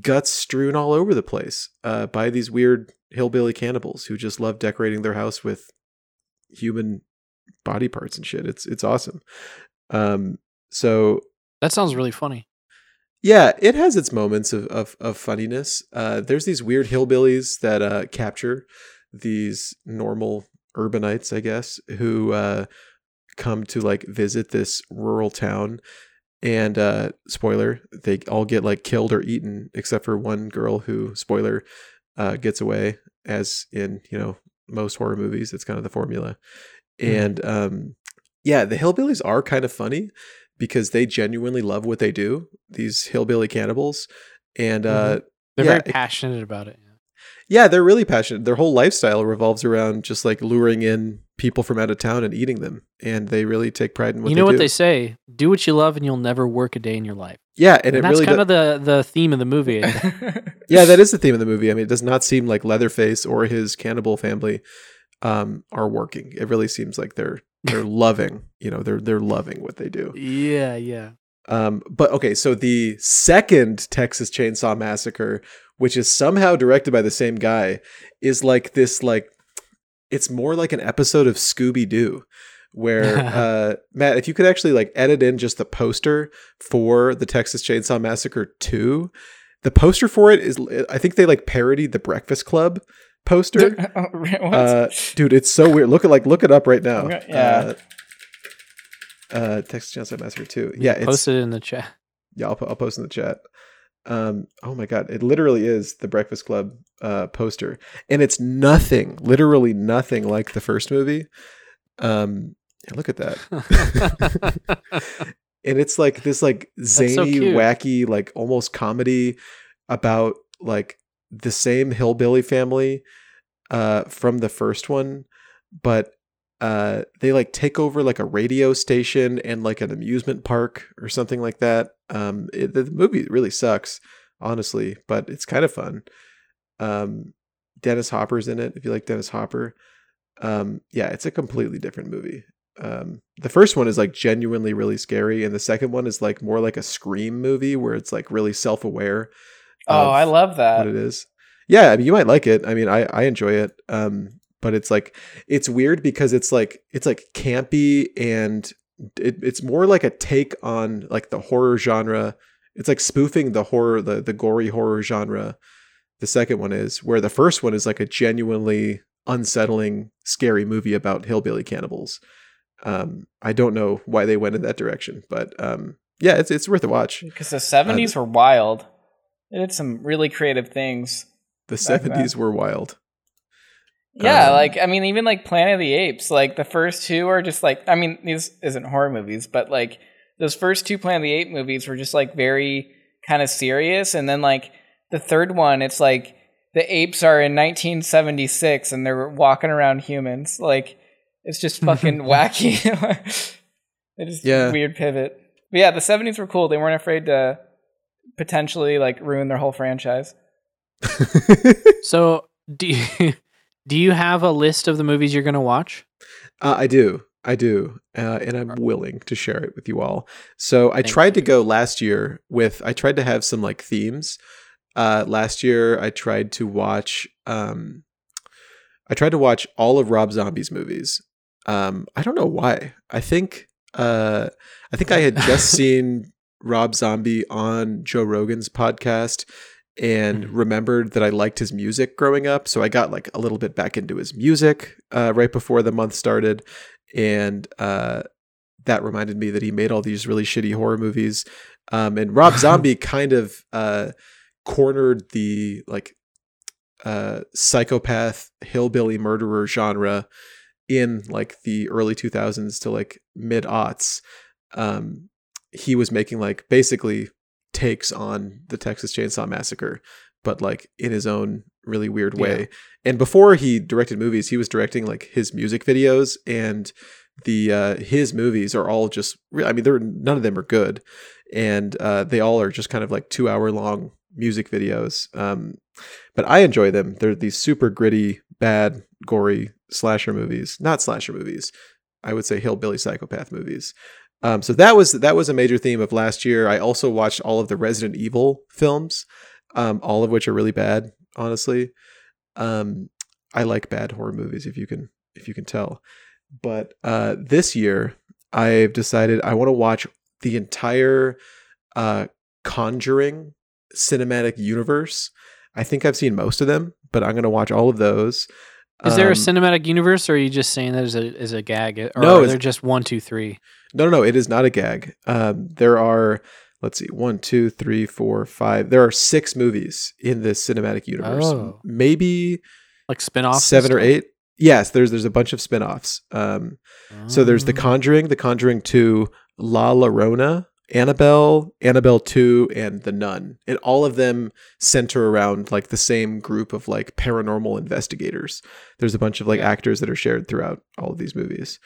guts strewn all over the place uh by these weird hillbilly cannibals who just love decorating their house with human body parts and shit it's it's awesome um so That sounds really funny. yeah, it has its moments of of, of funniness. Uh, there's these weird hillbillies that uh, capture these normal urbanites, I guess, who uh, come to like visit this rural town. And uh, spoiler, they all get like killed or eaten, except for one girl who, spoiler, uh, gets away. As in, you know, most horror movies, it's kind of the formula. And um, yeah, the hillbillies are kind of funny because they genuinely love what they do. These hillbilly cannibals, and uh, They're Yeah, very it- passionate about it. Yeah, they're really passionate. Their whole lifestyle revolves around just like luring in people from out of town and eating them, and they really take pride in what they do. you they know what do. they say: do what you love, and you'll never work a day in your life. yeah, and, And, it that's really kind do- of the the theme of the movie. Yeah, that is the theme of the movie. I mean, it does not seem like Leatherface or his cannibal family um, are working. It really seems like they're they're loving. You know, they're they're loving what they do. yeah, yeah. Um, but okay, so the second Texas Chainsaw Massacre, which is somehow directed by the same guy, is like this like it's more like an episode of Scooby Doo. Where uh, Matt, if you could actually like edit in just the poster for the Texas Chainsaw Massacre 2, the poster for it is I think they like parodied the Breakfast Club poster. Oh. Uh, dude, it's so weird. Look at like look it up right now. Yeah. Uh, uh, Texas Chainsaw Massacre 2. Yeah, it's Post it in the chat. yeah, I'll, I'll post in the chat. Um, oh my god, it literally is the Breakfast Club uh, poster, and it's nothing, literally nothing like the first movie. Um, look at that, and it's like this like zany, cute. wacky, like almost comedy about like the same hillbilly family uh, from the first one, but uh they like take over like a radio station and like an amusement park or something like that. Um it, the movie really sucks honestly but it's kind of fun. Um dennis hopper's in it if you like dennis hopper. Um yeah it's a completely different movie. Um the first one is like genuinely really scary and the second one is like more like a scream movie where it's like really self-aware oh, I love that. what it is. Yeah i mean you might like it. I mean i i enjoy it. Um but it's like it's weird because it's like it's like campy and it, it's more like a take on like the horror genre it's like spoofing the horror the the gory horror genre the second one is where the first one is like a genuinely unsettling scary movie about hillbilly cannibals um i don't know why they went in that direction but um yeah it's it's worth a watch Because the 70s were wild. They did some really creative things. the. 70s were wild Yeah, Um, like I mean, even like Planet of the Apes, like the first two are just like I mean, these isn't horror movies, but like those first two Planet of the Apes movies were just like very kind of serious, and then like the third one, it's like the apes are in 1976 and they're walking around humans, like it's just fucking wacky. it is Yeah. weird pivot. But yeah, the 70s were cool. They weren't afraid to potentially like ruin their whole franchise. So do you, do you have a list of the movies you're going to watch? Uh, I do. I do. Uh, and I'm willing to share it with you all. So I Thank tried to go last year with, I tried to have some like themes. Uh, last year, I tried to watch, um, I tried to watch all of Rob Zombie's movies. Um, I don't know why. I think, uh, I think I had just seen Rob Zombie on Joe Rogan's podcast and Mhm. remembered that I liked his music growing up. So I got like a little bit back into his music uh, right before the month started. And uh, that reminded me that he made all these really shitty horror movies. Um, and Rob Zombie kind of uh, cornered the like uh, psychopath hillbilly murderer genre in like the early 2000s to like mid aughts. Um, he was making like basically takes on the Texas Chainsaw Massacre, but like in his own really weird way. And before he directed movies, he was directing like his music videos and the uh his movies are all just I mean they're none of them are good and uh they all are just kind of like 2 hour long music videos. Um but I enjoy them. They're these super gritty, bad, gory slasher movies. Not slasher movies. I would say hillbilly psychopath movies. Um, so that was that was a major theme of last year. I also watched all of the Resident Evil films, um, all of which are really bad. Honestly, um, I like bad horror movies if you can if you can tell. But uh, this year, I've decided I want to watch the entire uh, Conjuring cinematic universe. I think I've seen most of them, but I'm going to watch all of those. Is there a Um, cinematic universe, or are you just saying that as a as a gag, or No, are there just one, two, three? No, no, no. It is not a gag. Um, there are, let's see, one, two, three, four, five. There are six movies in this cinematic universe. Oh. Maybe Like spin-offs, seven or eight. Yes, there's there's a bunch of spin-offs. Um, so there's The Oh. Conjuring, The Conjuring 2, La Llorona, Annabelle, Annabelle 2, and The Nun. And all of them center around like the same group of like paranormal investigators. There's a bunch of like actors that are shared throughout all of these movies.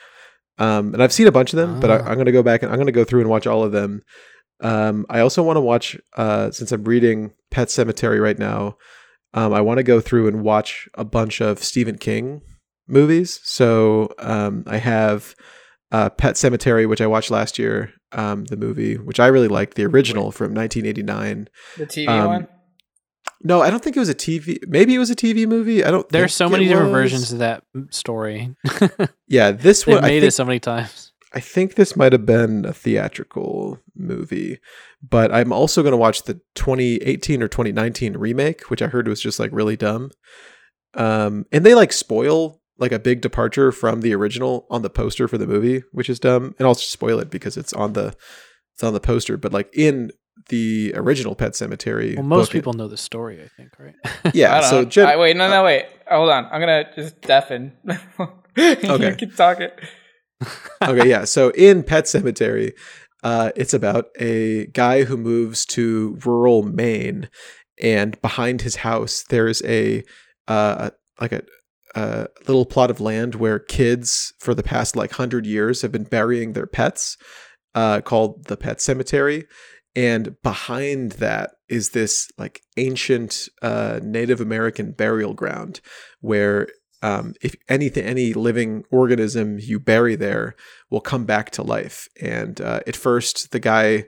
Um, and I've seen a bunch of them, but I, Ah. I'm going to go back and I'm going to go through and watch all of them. Um, I also want to watch, uh, since I'm reading Pet Sematary right now, um, I want to go through and watch a bunch of Stephen King movies. So um, I have uh, Pet Sematary, which I watched last year, um, the movie, which I really liked, the original from 1989. The TV Um, one. No, I don't think it was a TV. Maybe it was a TV movie. I don't. There's think so many different versions of that story. Yeah, this They've one. I made think, it so many times. I think this might have been a theatrical movie, but I'm also going to watch the 2018 or 2019 remake, which I heard was just like really dumb. Um, and they like spoil like a big departure from the original on the poster for the movie, which is dumb. And I'll spoil it because it's on the it's on the poster. But like in the original Pet Sematary, Well, most book, it- people know the story, I think, right? yeah. I So know. I, wait, no, no, wait. Hold on. I'm gonna just deafen. Okay. you keep talking. okay, yeah. So in Pet Sematary, uh, it's about a guy who moves to rural Maine, and behind his house there's a uh, like a, a little plot of land where kids for the past like hundred years have been burying their pets, uh, called the Pet Cemetery. And behind that is this like ancient uh, Native American burial ground where um, if anything, any living organism you bury there will come back to life. And uh, at first, the guy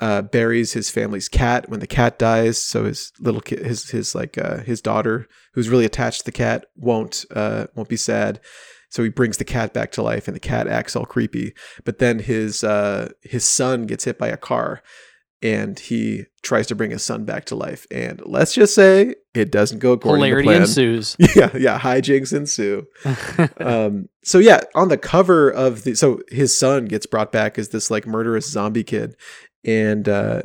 uh, buries his family's cat when the cat dies. So his little kid, his his like uh, his daughter, who's really attached to the cat, won't uh, won't be sad. So he brings the cat back to life, and the cat acts all creepy. But then his uh, his son gets hit by a car, and he tries to bring his son back to life. And let's just say it doesn't go according Hilarity to plan. ensues. Yeah, yeah, hijinks ensue. Um, so yeah, on the cover of the so his son gets brought back as this like murderous zombie kid, and uh,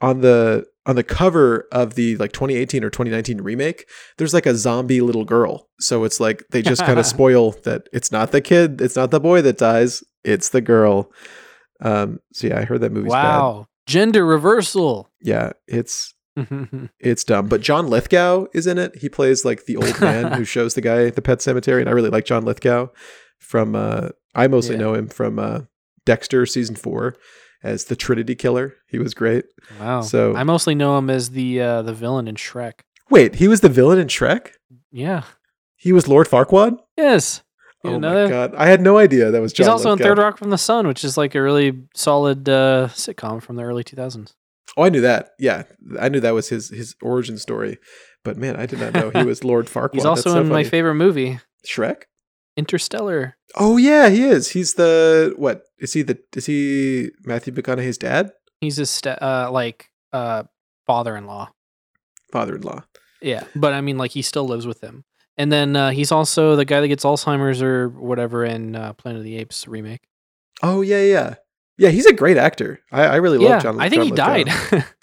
on the on the cover of the like 2018 or 2019 remake, there's like a zombie little girl. So it's like they just kind of spoil that it's not the kid, it's not the boy that dies, it's the girl. Um, so yeah, I heard that movie's bad. wow. Gender reversal. Yeah, it's it's dumb. But John Lithgow is in it. He plays like the old man who shows the guy the pet cemetery, and I really like John Lithgow. From uh, I mostly Yeah. know him from uh, Dexter season four as the Trinity Killer. He was great. wow. So- I mostly know him as the uh, the villain in Shrek. Wait, he was the villain in Shrek. Yeah. He was Lord Farquaad. Yes. You oh my god, I had no idea that was John. He's also Lithgow. in Third Rock from the Sun, which is like a really solid uh, sitcom from the early 2000s. Oh, I knew that. Yeah, I knew that was his his origin story. But man, I did not know he was Lord Farquaad. He's also so in my favorite movie, Shrek. Interstellar. Oh yeah, he is. He's the what? Is he the? Is he Matthew McConaughey's dad? He's his sta- uh, like uh, father-in-law. Father-in-law. Yeah, but I mean, like he still lives with him. And then uh, he's also the guy that gets Alzheimer's or whatever in uh, Planet of the Apes remake. Oh yeah, yeah, yeah. He's a great actor. I, I really yeah, love John. I think John he died.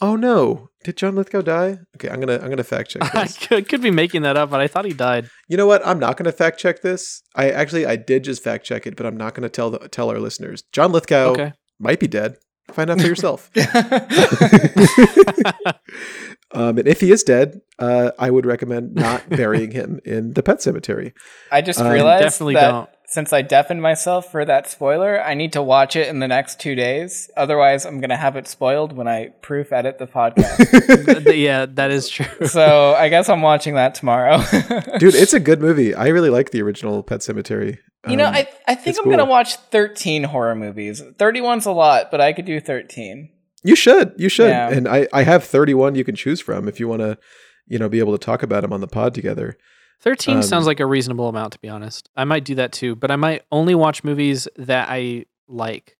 Oh no, did John Lithgow die? Okay, I'm gonna I'm gonna fact check I this. could, could be making that up, but I thought he died. you know what? I'm not gonna fact check this. I actually I did just fact check it, but I'm not gonna tell the tell our listeners. John Lithgow Okay. might be dead. Find out for yourself. um, and if he is dead, uh, I would recommend not burying him in the pet cemetery. I just Um, realized definitely that don't. Since I deafened myself for that spoiler, I need to watch it in the next two days. Otherwise, I'm gonna have it spoiled when I proof edit the podcast. Yeah, that is true. so I guess I'm watching that tomorrow. Dude, it's a good movie. I really like the original Pet Sematary. you know, Um, I I think I'm gonna watch 13 horror movies. 31's a lot, but I could do 13. You should. You should. Yeah. And I, I have 31 you can choose from if you want to, you know, be able to talk about them on the pod together. 13 Um, sounds like a reasonable amount, to be honest. I might do that too, but I might only watch movies that I like.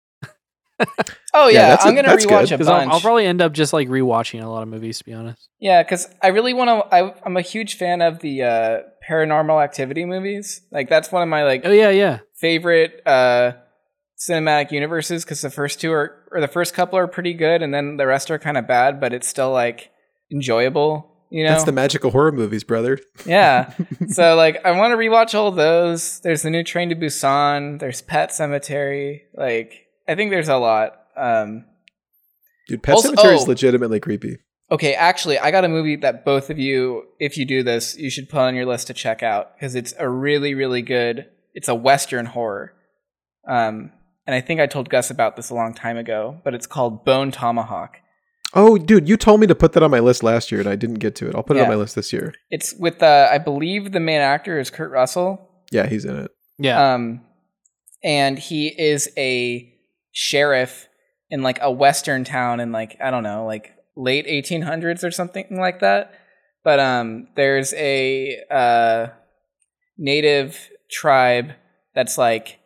Oh Yeah, yeah, that's a- I'm gonna that's rewatch good. a Because bunch. I'll, I'll probably end up just like rewatching a lot of movies, to be honest. Yeah, because I really want to. I, I'm a huge fan of the uh, paranormal activity movies. Like that's one of my like Oh, yeah, yeah. favorite uh, cinematic universes because the first two are or the first couple are pretty good, and then the rest are kind of bad, but it's still like enjoyable. You know, That's the magical horror movies, brother. yeah. so like, I want to rewatch all those. There's the new Train to Busan. There's Pet Sematary. Like, I think there's a lot. Um, Dude, Pet Also- Cemetery is oh. legitimately creepy. Okay, actually, I got a movie that both of you, if you do this, you should put on your list to check out because it's a really, really good. It's a Western horror, um, and I think I told Gus about this a long time ago. But it's called Bone Tomahawk. Oh, dude, you told me to put that on my list last year and I didn't get to it. I'll put it on Yeah. my list this year. It's with, uh, I believe, the main actor is Kurt Russell, Yeah, he's in it. Yeah. um, and he is a sheriff in like a Western town in like I don't know, like late 1800s or something like that. But um, there's a uh, native tribe that's like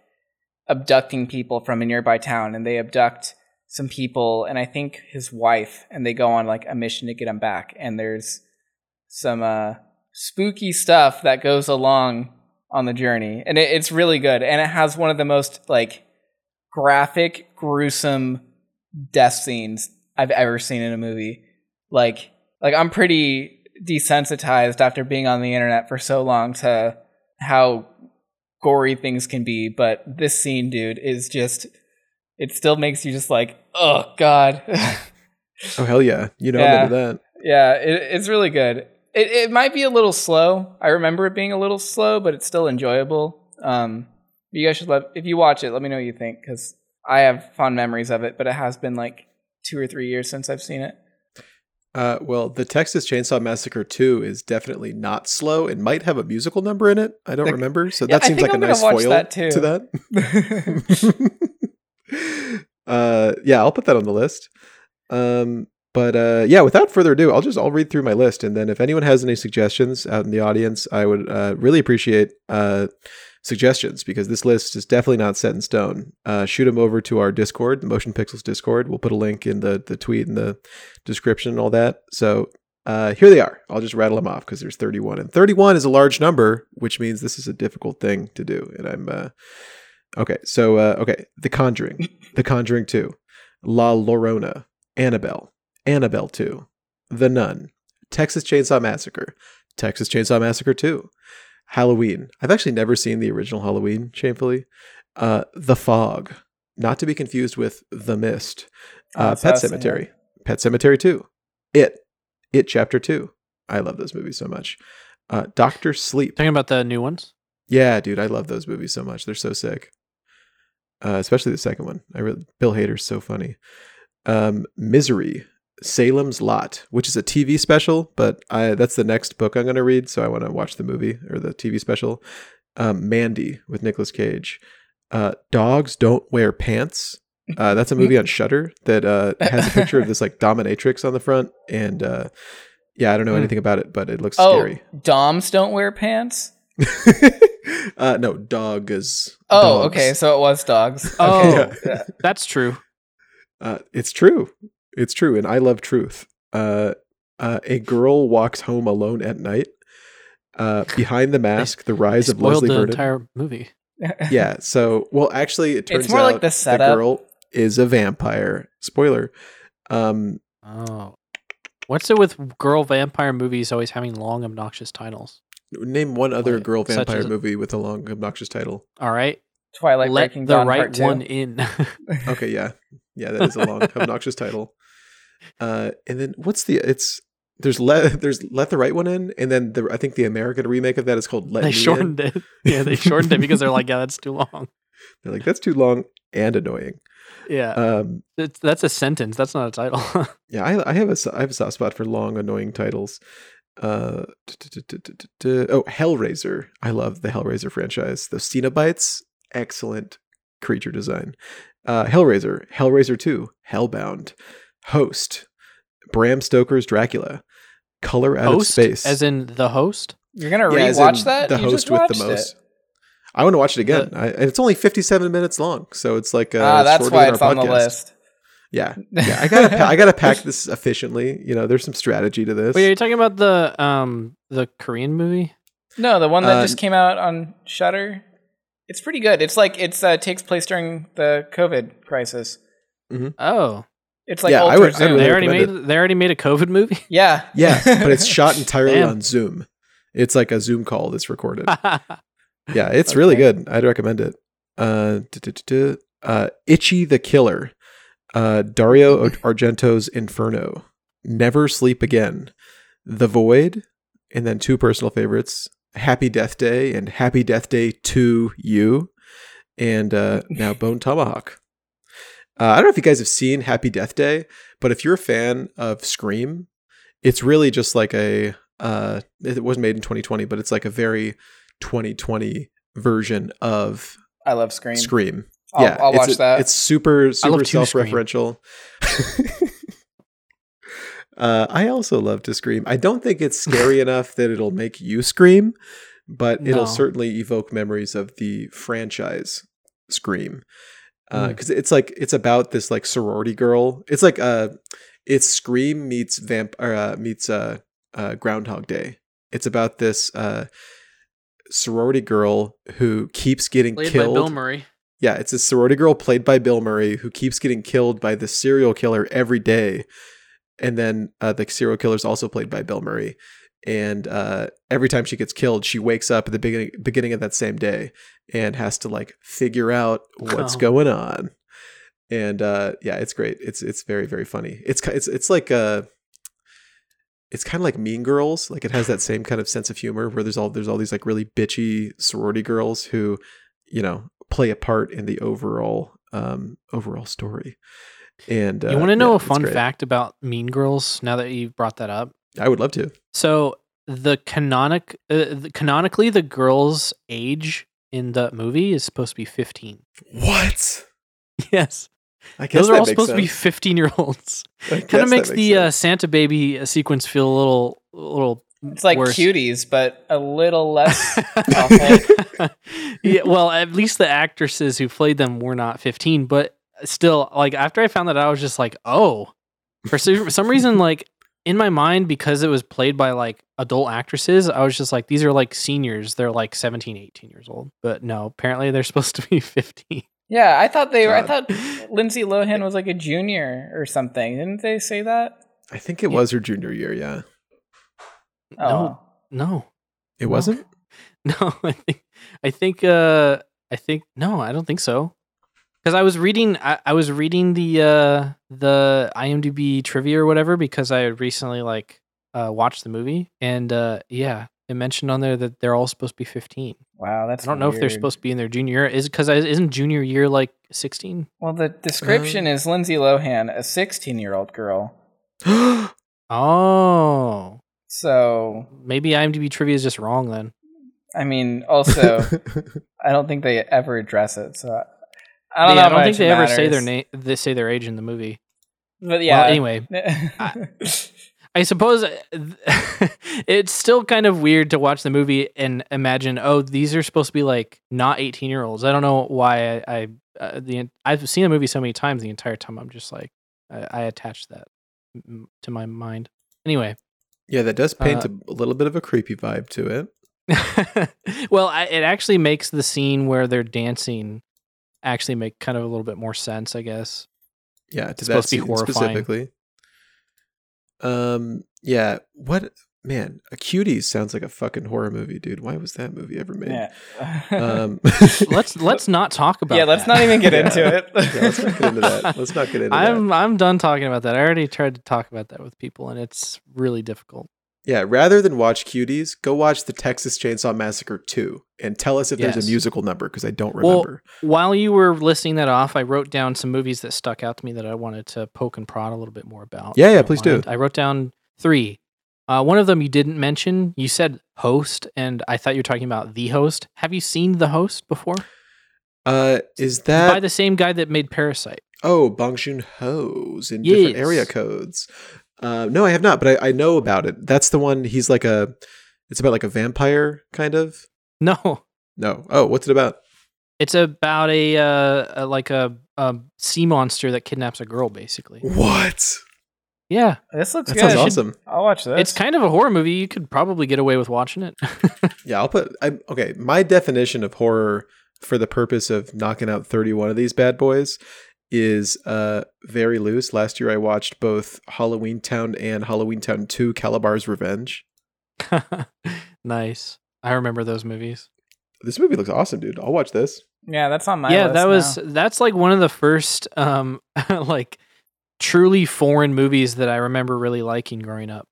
abducting people from a nearby town, and they abduct some people, and I think his wife, and they go on like a mission to get him back. And there's some uh, spooky stuff that goes along on the journey, and it, it's really good, and it has one of the most like graphic, gruesome death scenes I've ever seen in a movie. Like, like I'm pretty desensitized after being on the internet for so long to how gory things can be, but this scene, dude, is just it still makes you just like, oh god. Oh, hell yeah. You know Yeah. I'm into that. yeah, it, it's really good. It it might be a little slow. I remember it being a little slow, but it's still enjoyable. Um, you guys should let if you watch it, let me know what you think because I have fond memories of it, but it has been like two or three years since I've seen it. Uh, well, the Texas Chainsaw Massacre 2 is definitely not slow and might have a musical number in it. I don't Like- remember. So that seems like I'm a nice foil that to that. uh, yeah, I'll put that on the list. Um, but uh, yeah, without further ado, I'll just I'll read through my list, and then if anyone has any suggestions out in the audience, I would uh, really appreciate uh, suggestions because this list is definitely not set in stone. Uh, shoot them over to our Discord, the Motion Pixels Discord. We'll put a link in the the tweet and the description and all that. So uh, here they are. I'll just rattle them off because there's 31, and 31 is a large number, which means this is a difficult thing to do. And I'm uh, okay. So uh, okay, The Conjuring, The Conjuring Two, La Llorona, Annabelle, Annabelle Two, The Nun, Texas Chainsaw Massacre, Texas Chainsaw Massacre Two, Halloween. I've actually never seen the original Halloween. Shamefully, uh, The Fog, not to be confused with The Mist, uh, that's what I Pet. Cemetery, Pet Sematary Two, It, It Chapter Two. I love those movies so much. Uh, Doctor Sleep. Talking about the new ones. Yeah, dude, I love those movies so much. They're so sick. Uh, especially the second one. I really, Bill Hader's so funny. Um, Misery, Salem's Lot, which is a TV special, but I that's the next book I'm going to read, so I want to watch the movie or the TV special. Um, Mandy with Nicolas Cage. Uh, Dogs Don't Wear Pants. Uh, that's a movie on Shudder that uh, has a picture of this like dominatrix on the front, and uh, yeah, I don't know Hmm. anything about it, but it looks Oh, scary. Doms don't wear pants. uh, no, dog is. Oh, dogs. okay, so it was dogs. Oh. Okay. Yeah. That's true. Uh, it's true. It's true, and I love truth. Uh, uh, a girl walks home alone at night. Uh, behind the mask, the rise of Leslie the Vernon. entire movie. yeah. So, well, actually, it turns It's more out like the setup. girl is a vampire. Spoiler. Um, Oh. What's it with girl vampire movies always having long, obnoxious titles? Name one other Like, girl vampire as- movie with a long, obnoxious title. All right. Twilight Let Breaking the Dawn right Part Two. one in. Okay, yeah, Yeah, that is a long, obnoxious title. Uh, and then what's the? It's there's let there's let the right one in, and then the I think the American remake of that is called Let they Me In. shortened it. Yeah, they shortened it because they're like, yeah, that's too long. They're like that's too long and annoying. Yeah, Um, it's, that's a sentence. That's not a title. yeah, I, I have a so- I have a soft spot for long, annoying titles. Uh, oh, Hellraiser! I love the Hellraiser franchise. the Cenobites, excellent creature design. Uh, Hellraiser, Hellraiser Two, Hellbound, Host, Bram Stoker's Dracula, Color Out host, of Space, as in the host. You're gonna Yeah, rewatch that? The You host with the most. it. I want to watch it again. I, and it's only fifty-seven minutes long, so it's like uh, Ah, that's why it's on the podcast. list. Yeah, yeah. I gotta, pa- I gotta pack this efficiently. You know, there's some strategy to this. Wait, are you talking about the um the Korean movie? No, the one that Uh, just came out on Shudder. It's pretty good. It's like it's uh, takes place during the COVID crisis. Mm-hmm. Oh, It's like Yeah, I ultra would- I'd zoom. really they already recommend made they already made a COVID movie. yeah, Yeah, but it's shot entirely Damn. on Zoom. It's like a Zoom call that's recorded. Yeah, it's really good. I'd recommend it. Uh, uh, Ichi the Killer, uh, Dario Argento's Inferno, Never Sleep Again, The Void, and then two personal favorites: Happy Death Day and Happy Death Day 2U, and uh, now Bone Tomahawk. Uh, I don't know if you guys have seen Happy Death Day, but if you're a fan of Scream, it's really just like a. Uh, it was made in 2020, but it's like a very 2020 version of I love Scream. Scream. I'll, yeah, I'll watch a- that. It's super super love to Scream. self-referential. uh, I also love to scream. I don't think it's scary enough that it'll make you scream, but it'll certainly evoke memories of the franchise Scream. Mm. Because it's like it's about this like sorority girl. It's like uh, it's Scream meets vamp or uh, meets uh, uh, Groundhog Day. It's about this uh, sorority girl who keeps getting Played killed. by Bill Murray. Yeah, it's a sorority girl played by Bill Murray who keeps getting killed by the serial killer every day. And then uh, the serial killer is also played by Bill Murray. And uh, every time she gets killed, she wakes up at the beginning beginning of that same day and has to like figure out what's Oh. going on. And uh, yeah, it's great. It's it's very very funny. It's it's it's like uh it's kind of like Mean Girls. Like it has that same kind of sense of humor where there's all there's all these like really bitchy sorority girls who, you know, play a part in the overall um overall story. And uh, you want to know yeah, a fun great. fact about Mean Girls? Now that you've brought that up, I would love to. so the canonic uh, the, canonically the girl's age in the movie is supposed to be fifteen. What? Yes, I guess those are all supposed to be fifteen year olds. I Kind of makes makes the uh. Santa baby uh, sequence feel a little a little. It's like worse. cuties, but a little less awful. yeah, well, at least the actresses who played them were not 15, but still, like after I found that I was just like, oh, for some, reason, like in my mind, because it was played by like adult actresses, I was just like, these are like seniors. They're like 17, 18 years old. But no, apparently they're supposed to be 15. Yeah, I thought they were. I thought Lindsay Lohan was like a junior or something. Didn't they say that? I think it was her junior year. Yeah, Oh, No, it No. wasn't. no, I think, I think, uh, I think, no, I don't think so. Because I was reading, I, I was reading the uh the IMDb trivia or whatever because I had recently like uh watched the movie and uh yeah, it mentioned on there that they're all supposed to be 15. wow, that's. I don't know if they're supposed to be in their junior year. Is because isn't junior year like 16? Well, the description Um, is Lindsay Lohan, a 16 year old girl. Oh, So, maybe IMDb trivia is just wrong then. I mean, also, I don't think they ever address it. So, I don't yeah, know. I don't think they it ever say their name. They say their age in the movie. But yeah. Well, anyway, I suppose uh, it's still kind of weird to watch the movie and imagine, oh, these are supposed to be like not 18 year olds. I don't know why I, I uh, the I've seen the movie so many times. The entire time, I'm just like, I, I attach that to my mind. Anyway, yeah, that does paint Uh, a, little bit of a creepy vibe to it. well, I, it actually makes the scene where they're dancing actually make kind of a little bit more sense, I guess. Yeah, to It's supposed to be horrifying. specifically. Um. Yeah. What man, a cuties sounds like a fucking horror movie, dude. Why was that movie ever made? Yeah. Um, let's let's not talk about. yeah, let's that. not even get Yeah. into it. yeah, let's not get into that. Let's not get into. I'm I'm done talking about that. I already tried to talk about that with people, and it's really difficult. Yeah, rather than watch cuties, go watch the Texas Chainsaw Massacre 2 and tell us if there's a musical number because I don't Well, remember. While you were listing that off, I wrote down some movies that stuck out to me that I wanted to poke and prod a little bit more about. Yeah, yeah, don't please do. I wrote down three. Uh, one of them you didn't mention. You said host, and I thought you were talking about the host. Have you seen the host before? uh, is that By the same guy that made Parasite. oh Bong Joon Ho's in different area codes? Uh, no, I have not, but I, I know about it. That's the one. He's like a. It's about like a vampire kind of. No, No. Oh, what's it about? it's about a, uh, a like a, a sea monster that kidnaps a girl, basically. What? Yeah, this looks That good. sounds awesome. I'll watch this. it's kind of a horror movie. You could probably get away with watching it. Yeah, I'll put. I, okay, my definition of horror for the purpose of knocking out 31 of these bad boys is uh very loose. Last year I watched both Halloween Town and Halloween Town 2 Kalabar's Revenge. nice. I remember those movies. This movie looks awesome, dude. I'll watch this. yeah, that's on my yeah, list that was now. that's like one of the first um like truly foreign movies that I remember really liking growing up.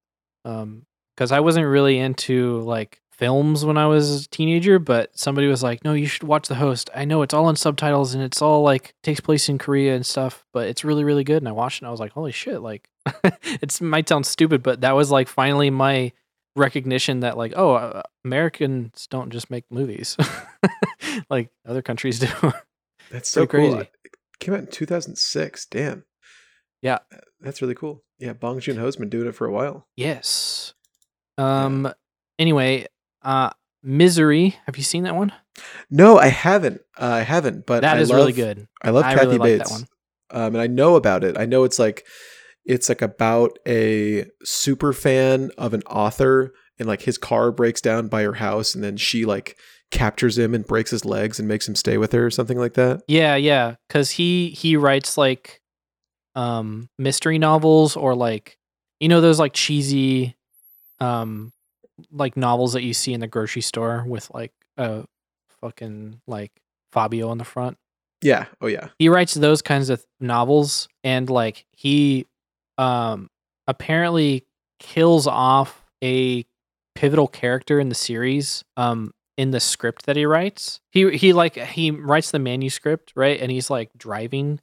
Um cuz I wasn't really into like films when I was a teenager, but somebody was like, "No, you should watch The Host. I know it's all in subtitles and it's all like takes place in Korea and stuff, but it's really really good." And I watched it and I was like, "Holy shit, like it's might sound stupid, but that was like finally my recognition that like, oh, uh, Americans don't just make movies. like other countries do." That's so cool. crazy. It came out in 2006. Damn. Yeah. That's really cool. Yeah, Bong Joon-ho's been doing it for a while. Yes. Um. Anyway, uh, Misery. Have you seen that one? No, I haven't. Uh, I haven't, but That I is love, really good. I love I Kathy really like that Bates. one. Um, and I know about it. I know it's like it's like about a super fan of an author and like his car breaks down by her house and then she like captures him and breaks his legs and makes him stay with her or something like that. Yeah, yeah. Because he he writes like um mystery novels or like you know those like cheesy um like novels that you see in the grocery store with like a fucking like Fabio on the front. Yeah. Oh yeah. he writes those kinds of novels and like he um apparently kills off a pivotal character in the series um in the script that he writes he he like he writes the manuscript right and he's like driving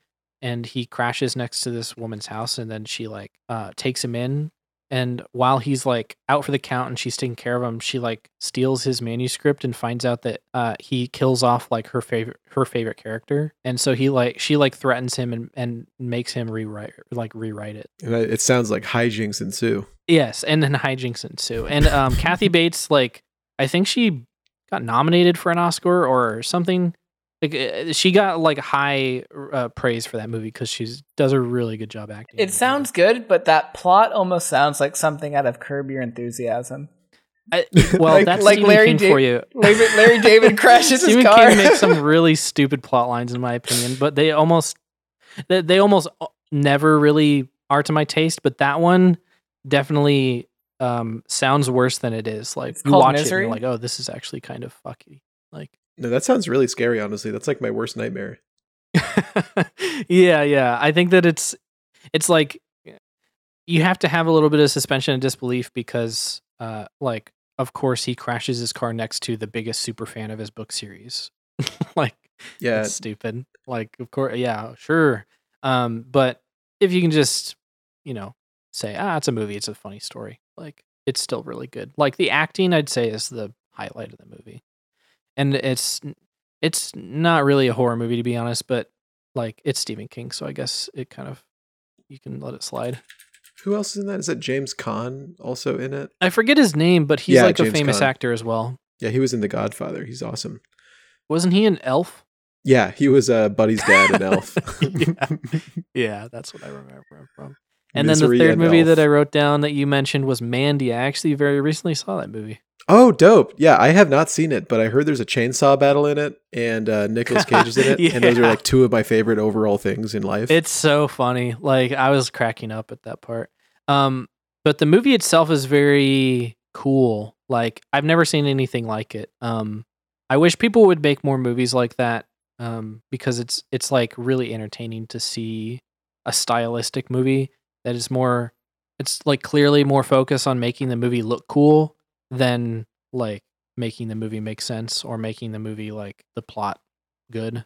and he crashes next to this woman's house and then she like uh takes him in and while he's like out for the count and she's taking care of him she like steals his manuscript and finds out that uh he kills off like her favorite her favorite character and so he like she like threatens him and and makes him rewrite like rewrite it And it sounds like hijinks ensue. yes and then hijinks ensue and um kathy bates like i think she got nominated for an oscar or something like uh, she got like high uh, praise for that movie because she does a really good job acting It sounds good, but that plot almost sounds like something out of Curb Your Enthusiasm. I- well like- that's like Stephen Larry King Da- for you Larry, Larry David crashes his Stephen car. King makes some really stupid plot lines, in my opinion, but they almost they, they almost never really are to my taste. But that one definitely um, sounds worse than it is. Like It's you watch it, and you're like, oh, this is actually kind of fucky. Like, No, that sounds really scary, honestly. That's like my worst nightmare. yeah, yeah. I think that it's it's like you have to have a little bit of suspension of disbelief because, uh, like, of course, he crashes his car next to the biggest super fan of his book series. like, Yeah. Stupid. Like, of course, yeah, sure. Um, but if you can just, you know, say, ah, it's a movie, it's a funny story, like, it's still really good. Like the acting, I'd say, is the highlight of the movie, and it's it's not really a horror movie to be honest, but like it's Stephen King, so I guess it kind of you can let it slide. Who else is in that? Is that James Caan also in it? I forget his name, but he's Yeah, like a famous Caan. actor as well. Yeah, he was in The Godfather. He's awesome. Wasn't he an elf? Yeah, he was uh, Buddy's dad in Elf. Yeah. Yeah, that's what I remember him from. And then the third movie that I wrote down that you mentioned was Mandy. I actually very recently saw that movie. Oh, dope. Yeah, I have not seen it, but I heard there's a chainsaw battle in it and uh, Nicolas Cage is in it. And those are like two of my favorite overall things in life. It's so funny. Like I was cracking up at that part. Um but the movie itself is very cool. Like I've never seen anything like it. Um, I wish people would make more movies like that. Um, because it's it's like really entertaining to see a stylistic movie that is more. It's like clearly more focused on making the movie look cool than like making the movie make sense or making the movie like the plot good.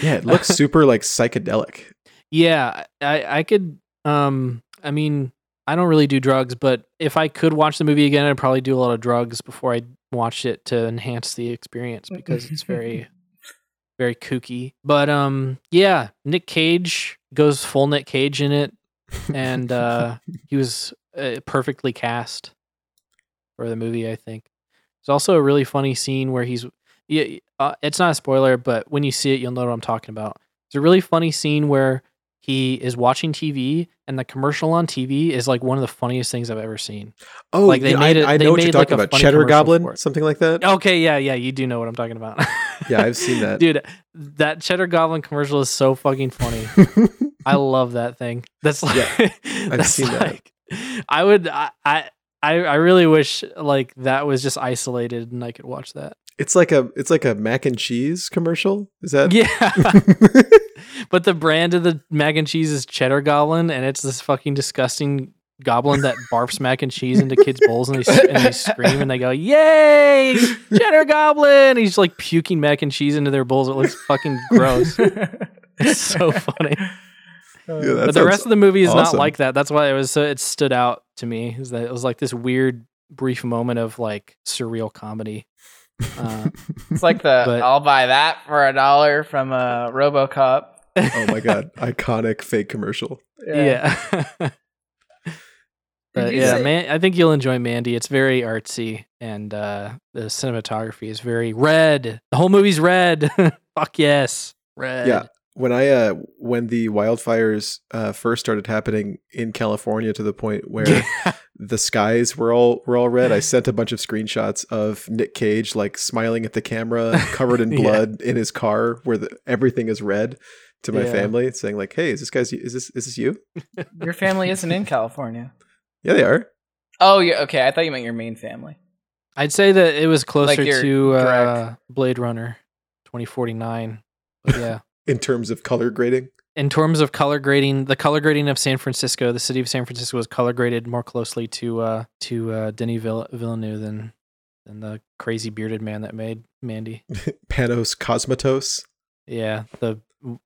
Yeah, it looks super like psychedelic. Yeah, I I could um I mean, I don't really do drugs, but if I could watch the movie again, I'd probably do a lot of drugs before I watched it to enhance the experience because it's very very kooky. But um yeah, Nick Cage goes full Nick Cage in it and uh he was uh, perfectly cast for the movie, I think. There's also a really funny scene where he's yeah, uh, it's not a spoiler, but when you see it, you'll know what I'm talking about. It's a really funny scene where he is watching TV, and the commercial on TV is like one of the funniest things I've ever seen. Oh, Like, they yeah, made it- I they know what you're like, talking about. Cheddar Goblin, something like that. Okay, yeah, yeah, you do know what I'm talking about. Yeah, I've seen that. Dude, that Cheddar Goblin commercial is so fucking funny. I love that thing. That's like, Yeah, that's seen that. like, I would, I, I, I I really wish like that was just isolated and I could watch that. It's like a it's like a mac and cheese commercial. Is that? Yeah. but the brand of the mac and cheese is Cheddar Goblin, and it's this fucking disgusting goblin that barfs mac and cheese into kids' bowls, and they and they scream and they go, "Yay, Cheddar Goblin!" He's like puking mac and cheese into their bowls. It looks fucking gross. It's so funny. Yeah, but the rest of the movie is not like that. That's why it was so it stood out to me. Is that it was like this weird brief moment of like surreal comedy. Uh, It's like the But- I'll buy that for a dollar from a RoboCop. oh my god, iconic fake commercial. yeah. But yeah, man, I think you'll enjoy Mandy. It's very artsy, and uh, the cinematography is very red. The whole movie's red. Fuck yes, red. Yeah. When I uh when the wildfires uh first started happening in California to the point where the skies were all were all red, I sent a bunch of screenshots of Nick Cage like smiling at the camera, covered in Yeah. blood in his car where the, everything is red to my Yeah. family, saying like, "Hey, is this guy's is this is this you?" Your family isn't in California. Yeah, they are. Oh, yeah. Okay, I thought you meant your main family. I'd say that it was closer you're to uh. Blade Runner, twenty forty nine. But yeah. In terms of color grading, in terms of color grading, the color grading of San Francisco, the city of San Francisco was color graded more closely to uh to uh Denis Vill- Villeneuve than than the crazy bearded man that made Mandy. Panos Cosmatos. Yeah, the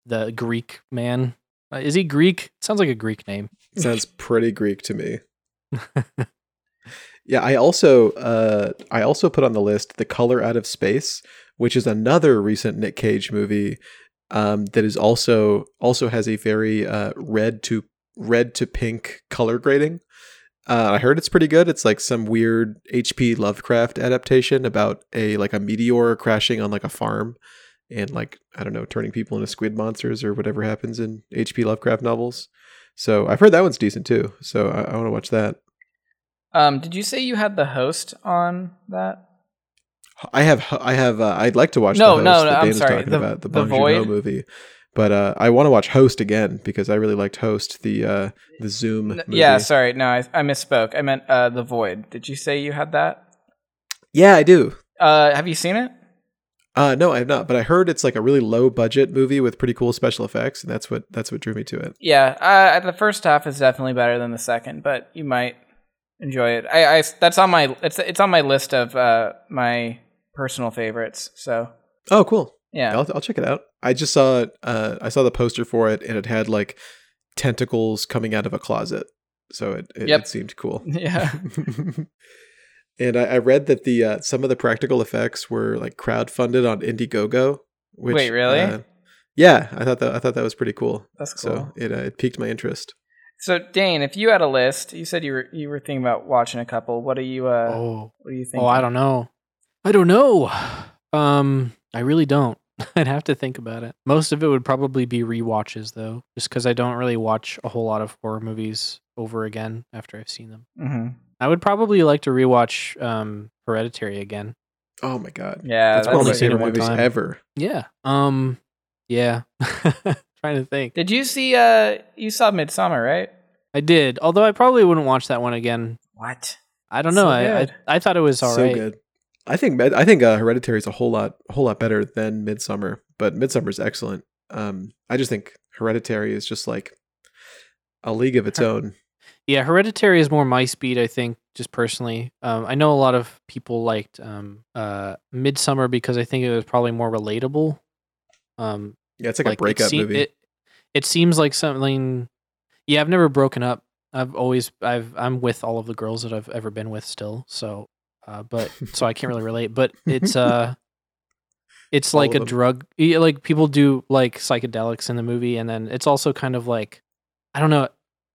the Greek man. Uh, is he Greek? Sounds like a Greek name. Sounds pretty Greek to me. Yeah, I also uh I also put on the list The Color Out of Space, which is another recent Nick Cage movie um that is also also has a very uh red to red to pink color grading. Uh, I heard it's pretty good. It's like some weird H.P. Lovecraft adaptation about a like a meteor crashing on like a farm and like I don't know turning people into squid monsters or whatever happens in H.P. Lovecraft novels. So I've heard that one's decent too. So I, I want to watch that. Um, did you say you had the host on that? I have I have uh, I'd like to watch No, the no, host no, that I'm sorry, talking the- about the the Bong Void? movie, but uh, I want to watch Host again because I really liked Host the uh, the Zoom. Movie. Yeah, sorry. No, I, I misspoke. I meant uh, The Void. Did you say you had that? yeah, I do. Uh, have you seen it? Uh, no, I have not, but I heard it's like a really low budget movie with pretty cool special effects, and that's what that's what drew me to it. Yeah, uh, the first half is definitely better than the second, but you might enjoy it. I, I that's on my it's it's on my list of uh, my personal favorites. So Oh, cool. yeah, I'll, I'll check it out. I just saw it. Uh, I saw the poster for it, and it had like tentacles coming out of a closet, so it it, Yep. it seemed cool. yeah. and I, I read that the uh, some of the practical effects were like crowdfunded on Indiegogo. Which, Wait, really? uh, yeah, I thought that I thought that was pretty cool. That's cool. So it uh, it piqued my interest. So Dane, if you had a list, you said you were you were thinking about watching a couple. What are you uh Oh, what do you think? oh, I don't know. I don't know. Um, I really don't. I'd have to think about it. Most of it would probably be rewatches, though, just because I don't really watch a whole lot of horror movies over again after I've seen them. hmm I would probably like to rewatch um, Hereditary again. Oh my god, Yeah, that's, that's one of my only seen favorite one movies time. ever. Yeah. Um. Yeah. Trying to think. Did you see uh you saw Midsommar, right? I did. Although I probably wouldn't watch that one again. What? I don't So know. I, I. I thought it was all right. so good. I think I think uh, Hereditary is a whole lot whole lot better than Midsommar, but Midsommar is excellent. Um, I just think Hereditary is just like a league of its own. Yeah, Hereditary is more my speed, I think, just personally. Um, I know a lot of people liked um, uh, Midsommar because I think it was probably more relatable. Um, Yeah, it's like, like, a it breakup movie. It, it seems like something. Yeah, I've never broken up. I've always I've I'm with all of the girls that I've ever been with still. So, uh, but so I can't really relate. But it's uh, it's like a drug. Like people do like psychedelics in the movie, and then it's also kind of like I don't know.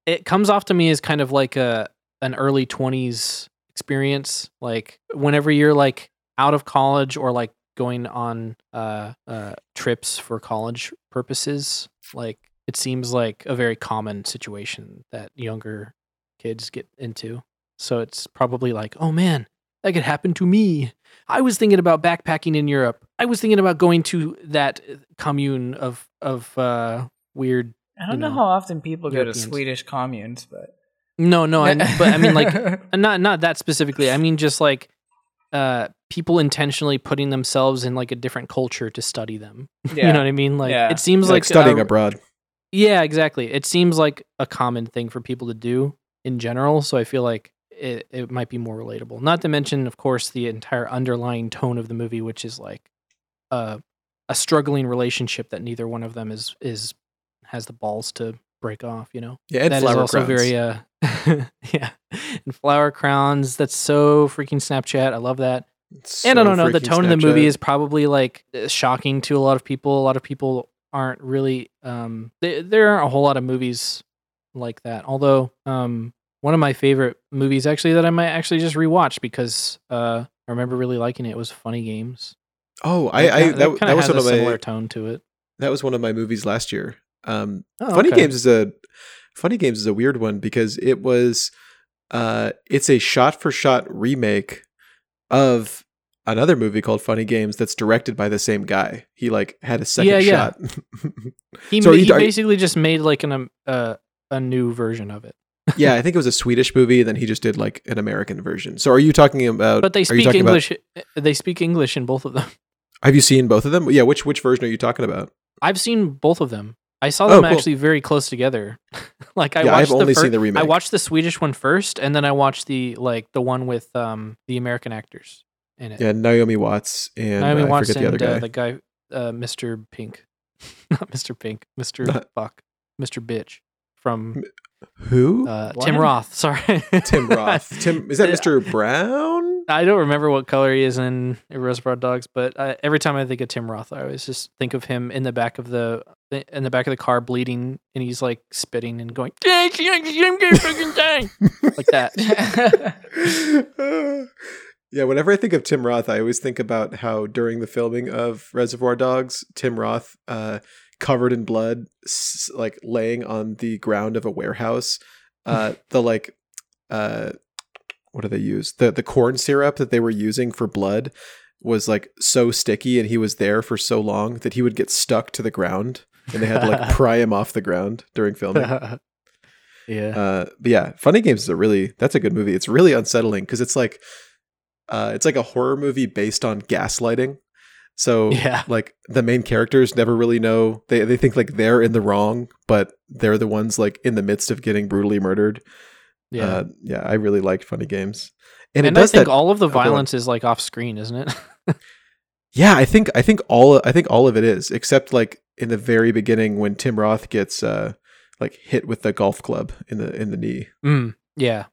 It comes off to me as kind of like a an early twenties experience. Like whenever you're like out of college or like going on uh, uh, trips for college purposes. Like it seems like a very common situation that younger kids get into. So it's probably like, oh man, that could happen to me. I was thinking about backpacking in Europe. I was thinking about going to that commune of of uh, weird. I don't You know, know, how often people go to Swedish communes, but No, no, I, but I mean like Uh, not not that specifically. I mean just like uh people intentionally putting themselves in like a different culture to study them. yeah. You know what I mean? Like Yeah. it seems like, like, studying uh, abroad. Yeah, exactly. It seems like a common thing for people to do in general, so I feel like it, it might be more relatable. Not to mention, of course, the entire underlying tone of the movie, which is like a a struggling relationship that neither one of them is is has the balls to break off. You know, Yeah, and That is flower also crowns. very uh yeah, and flower crowns. That's so freaking Snapchat. I love that. and I don't know, the tone of the movie is probably like uh, shocking to a lot of people. A lot of people aren't really um they, there aren't a whole lot of movies like that. Although um one of my favorite movies actually that I might actually just rewatch because uh I remember really liking it it was Funny Games. Oh, I, I that, kinda that was one a of my similar tone to it. that was one of my movies last year. Um, Oh, Funny okay. Games is a Funny Games is a weird one because it was uh it's a shot for shot remake of another movie called Funny Games that's directed by the same guy. He like had a second Yeah, yeah. shot. He, So are ma- you- he you- basically just made like an um, uh, a new version of it. Yeah, I think it was a Swedish movie then he just did like an American version. So are you talking about But they speak talking about- English. uh, They speak English in both of them. have you seen both of them? Yeah, which which version are you talking about? I've seen both of them. I saw Oh, them cool. actually very close together. like I Yeah, watched I've only the fir- seen the remake. I watched the Swedish one first, and then I watched the like the one with um the American actors in it. Yeah, Naomi Watts and Naomi uh, I Watts forget the other and guy. uh, the guy, uh, Mr. Pink, not Mr. Pink, Mr. Not- Fuck, Mr. Bitch from Who? uh, Tim Roth. Sorry, Tim Roth. Tim is that Mr. Brown? I don't remember what color he is in Reservoir Dogs, but uh, every time I think of Tim Roth, I always just think of him in the back of the in the back of the car, bleeding, and he's like spitting and going, "I'm gonna fucking die," like that. yeah, whenever I think of Tim Roth, I always think about how during the filming of Reservoir Dogs, Tim Roth, uh, covered in blood, like laying on the ground of a warehouse, uh, the like, uh, what do they use? The the corn syrup that they were using for blood was like so sticky, and he was there for so long that he would get stuck to the ground, and they had to like pry him off the ground during filming. yeah. Uh, but yeah, Funny Games is a really that's a good movie. It's really unsettling because it's like, uh, it's like a horror movie based on gaslighting. So Yeah. like the main characters never really know they they think like they're in the wrong, but they're the ones like in the midst of getting brutally murdered. yeah. uh, yeah. I really liked Funny Games, and, and it I think that. all of the violence is like off screen, isn't it? yeah, I think I think all I think all of it is except like in the very beginning when Tim Roth gets uh like hit with the golf club in the in the knee. mm, yeah.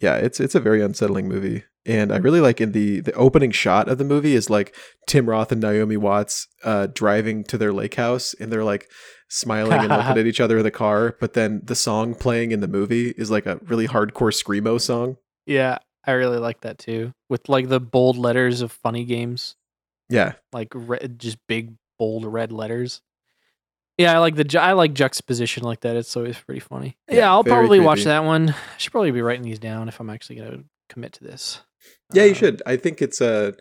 yeah it's it's a very unsettling movie and i really like in the the opening shot of the movie is like tim roth and naomi watts uh driving to their lake house and they're like smiling and looking at each other in the car but then the song playing in the movie is like a really hardcore screamo song Yeah. I really like that too. With like the bold letters of funny games. yeah like red, just big bold red letters. Yeah, I like the ju- I like juxtaposition like that. It's always pretty funny. Yeah, Yeah, I'll probably watch that one. I should probably be writing these down if I'm actually gonna commit to this. Yeah you Um, should i think it's uh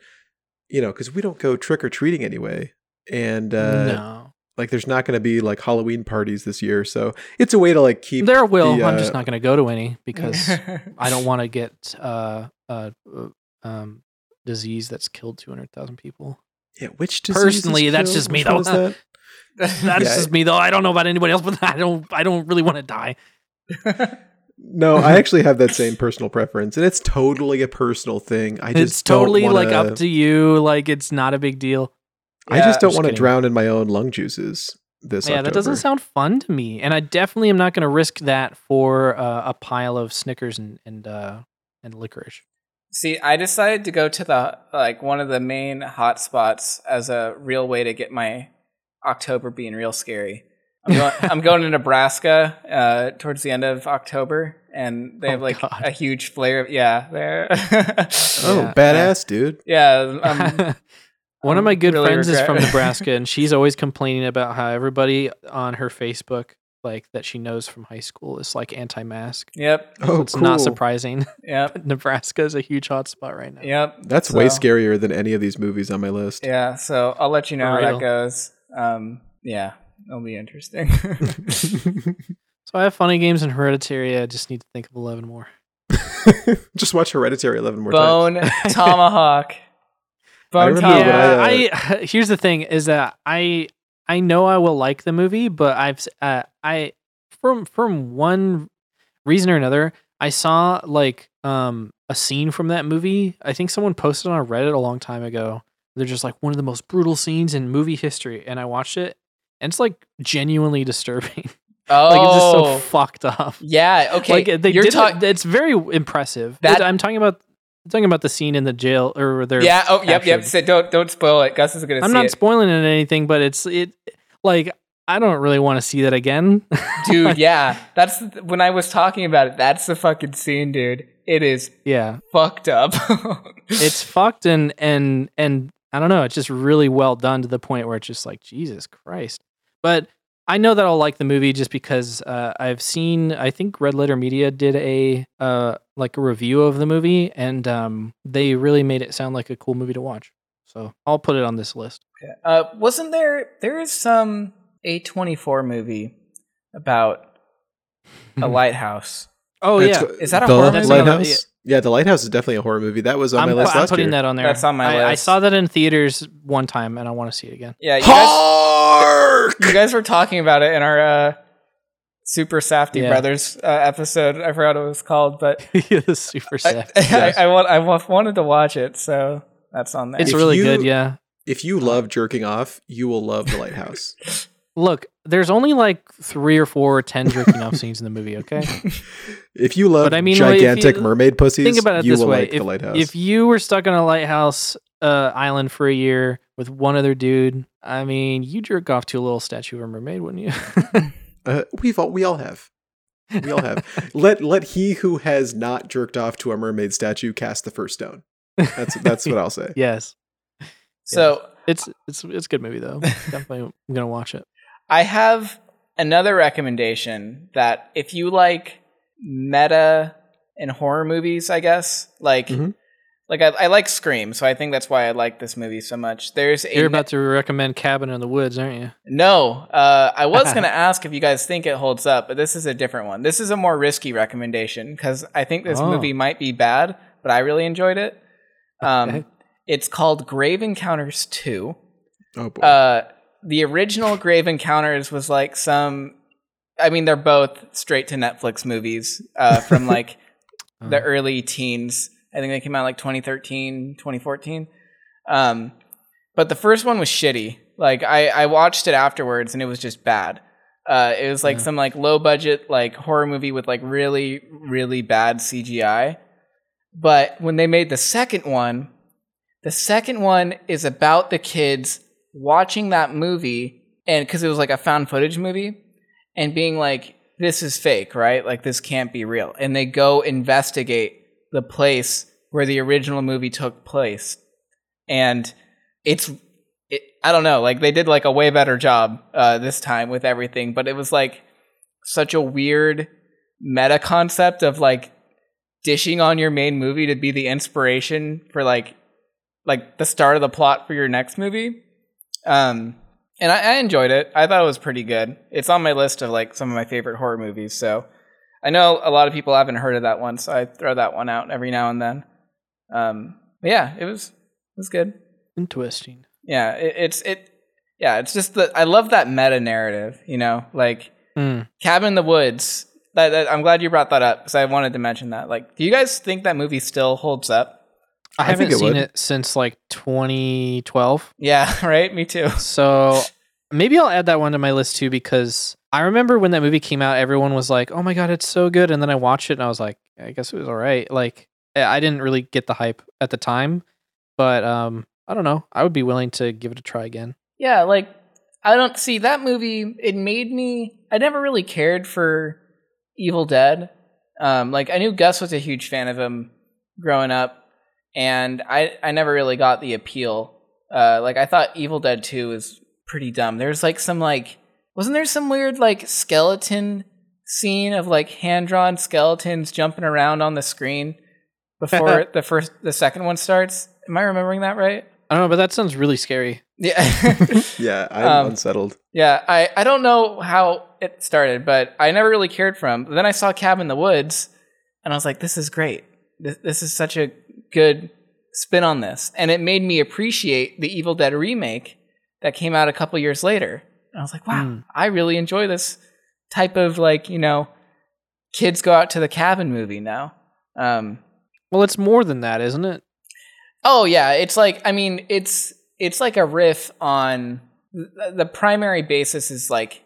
you know because we don't go trick-or-treating anyway and uh no, Like there's not going to be like Halloween parties this year, so it's a way to like keep There will. the, I'm uh, just not going to go to any because I don't want to get uh, uh, uh, um, disease that's killed 200,000 people. Yeah, which Personally, that's just me, though. that? That's Yeah. just me though. I don't know about anybody else, but I don't. I don't really want to die. No, I actually have that same personal preference, and it's totally a personal thing. I just It's totally don't like wanna- up to you. Like it's not a big deal. I just don't want to drown in my own lung juices. This yeah, that doesn't sound fun to me, and I definitely am not going to risk that for uh, a pile of Snickers and and uh, and licorice. See, I decided to go to the like one of the main hotspots as a real way to get my October being real scary. I'm going, I'm going to Nebraska uh, towards the end of October, and they Oh, have like God. a huge flare. Yeah, there. Oh, Yeah, badass, dude! yeah, um, One of my good really friends is from Nebraska, and she's always complaining about how everybody on her Facebook, like that she knows from high school, is like anti-mask. yep, Oh, it's not surprising. yep, Nebraska is a huge hotspot right now. yep. That's way scarier than any of these movies on my list. Yeah, so I'll let you know how that goes. Um, yeah, it'll be interesting. So I have funny games in Hereditary. I just need to think of eleven more. just watch Hereditary eleven more times. Bone tomahawk. Bone remember when tomahawk. I, uh, I here's the thing is that I I know I will like the movie, but I've uh, I from from one reason or another I saw like um a scene from that movie. I think someone posted on Reddit a long time ago. They're just like one of the most brutal scenes in movie history, and I watched it, and it's like genuinely disturbing. oh, like it's just so oh. fucked up. yeah. Okay, Like they you're did talking. it, it's very impressive. That- I'm talking about I'm talking about the scene in the jail or they're Yeah. Oh, yep, yep. So don't don't spoil it. Gus is gonna. I'm see not it. spoiling it or anything, but it's it like I don't really want to see that again. dude. Yeah, that's when I was talking about it. That's the fucking scene, dude. It is yeah, fucked up. it's fucked and and and I don't know. It's just really well done to the point where it's just like Jesus Christ. But I know that I'll like the movie just because uh, I've seen. I think Red Letter Media did a uh, like a review of the movie, and um, they really made it sound like a cool movie to watch. So I'll put it on this list. uh, wasn't there? There is some A24 movie about a lighthouse. Oh It's- yeah, Is that a the horror movie? Lighthouse? Yeah, the Lighthouse is definitely a horror movie. That was on I'm, my list I'm last putting year. that on there. That's on my I, I saw that in theaters one time, and I want to see it again. Yeah, you guys, Hark! you guys were talking about it in our uh, Super Safety Yeah. Brothers uh, episode. I forgot what it was called, but it's super I, sad. I, I, want, I wa- wanted to watch it, so that's on there. It's If really you- good. Yeah. If you love jerking off, you will love the Lighthouse. Look, there's only like three or four or ten jerking off scenes in the movie. Okay. if you love But I mean, like, gigantic you- mermaid pussies, Think about it you this will way: like if, the Lighthouse. if you were stuck on a lighthouse uh, island for a year with one other dude, I mean, you jerk off to a little statue of a mermaid, wouldn't you? uh, we've all we all have. We all have. let let he who has not jerked off to a mermaid statue cast the first stone. That's that's what I'll say. yes. so It's it's it's a good movie though. Definitely, I'm gonna watch it. I have another recommendation that if you like meta and horror movies, I guess like Mhm. like I, I like Scream, so I think that's why I like this movie so much. There's a You're about to recommend Cabin in the Woods, aren't you? no. Uh, I was gonna ask if you guys think it holds up, but this is a different one. This is a more risky recommendation because I think this Oh. movie might be bad, but I really enjoyed it. Um, Okay. It's called Grave Encounters Two. Oh boy. Uh, the original Grave Encounters was like some. I mean, they're both straight to Netflix movies uh, from like the Oh. early teens. I think they came out like 2013, 2014. Um, but the first one was shitty. Like I, I watched it afterwards and it was just bad. Uh, it was like Yeah. some like low budget like horror movie with like really really bad CGI. But when they made the second one, the second one is about the kids watching that movie and because it was like a found footage movie and being like this is fake right? Like this can't be real. And they go investigate the place where the original movie took place. And it's it, i don't know like they did like a way better job uh, this time with everything but it was like such a weird meta concept of like dishing on your main movie to be the inspiration for like like the start of the plot for your next movie um and I, I enjoyed it. I thought it was pretty good. It's on my list of like some of my favorite horror movies. So I know a lot of people haven't heard of that one, so I throw that one out every now and then. Um, yeah, it was it was good. Interesting. Yeah, it, it's it. Yeah, it's just that I love that meta narrative. You know, like Mm. Cabin in the Woods. That, that I'm glad you brought that up because I wanted to mention that. Like, do you guys think that movie still holds up? I I haven't think it seen would. it since like 2012. Yeah, right. Me too. So maybe I'll add that one to my list too because I remember when that movie came out, everyone was like, "Oh my god, it's so good!" And then I watched it and I was like, "I guess it was all right." Like I I didn't really get the hype at the time, but um, I don't know. I would be willing to give it a try again. Yeah, like I don't see that movie. It made me. I never really cared for Evil Dead. Um, like I knew Gus was a huge fan of him growing up, and I I never really got the appeal. Uh, like I thought Evil Dead Two was pretty dumb. There's like some like wasn't there some weird like skeleton scene of like hand drawn skeletons jumping around on the screen before the first the second one starts? Am I remembering that right? I don't know, but that sounds really scary. Yeah. Yeah, I'm Um, unsettled. Yeah, I, I don't know how it started, but I never really cared for him. But then I saw Cabin in the Woods, and I was like, this is great. This, this is such a good spin on this. And it made me appreciate the Evil Dead remake that came out a couple years later. And I was like, wow, Mm. I really enjoy this type of like, you know, kids go out to the cabin movie now. Um, Well, it's more than that, isn't it? Oh yeah, it's like I mean, it's it's like a riff on the, primary basis is like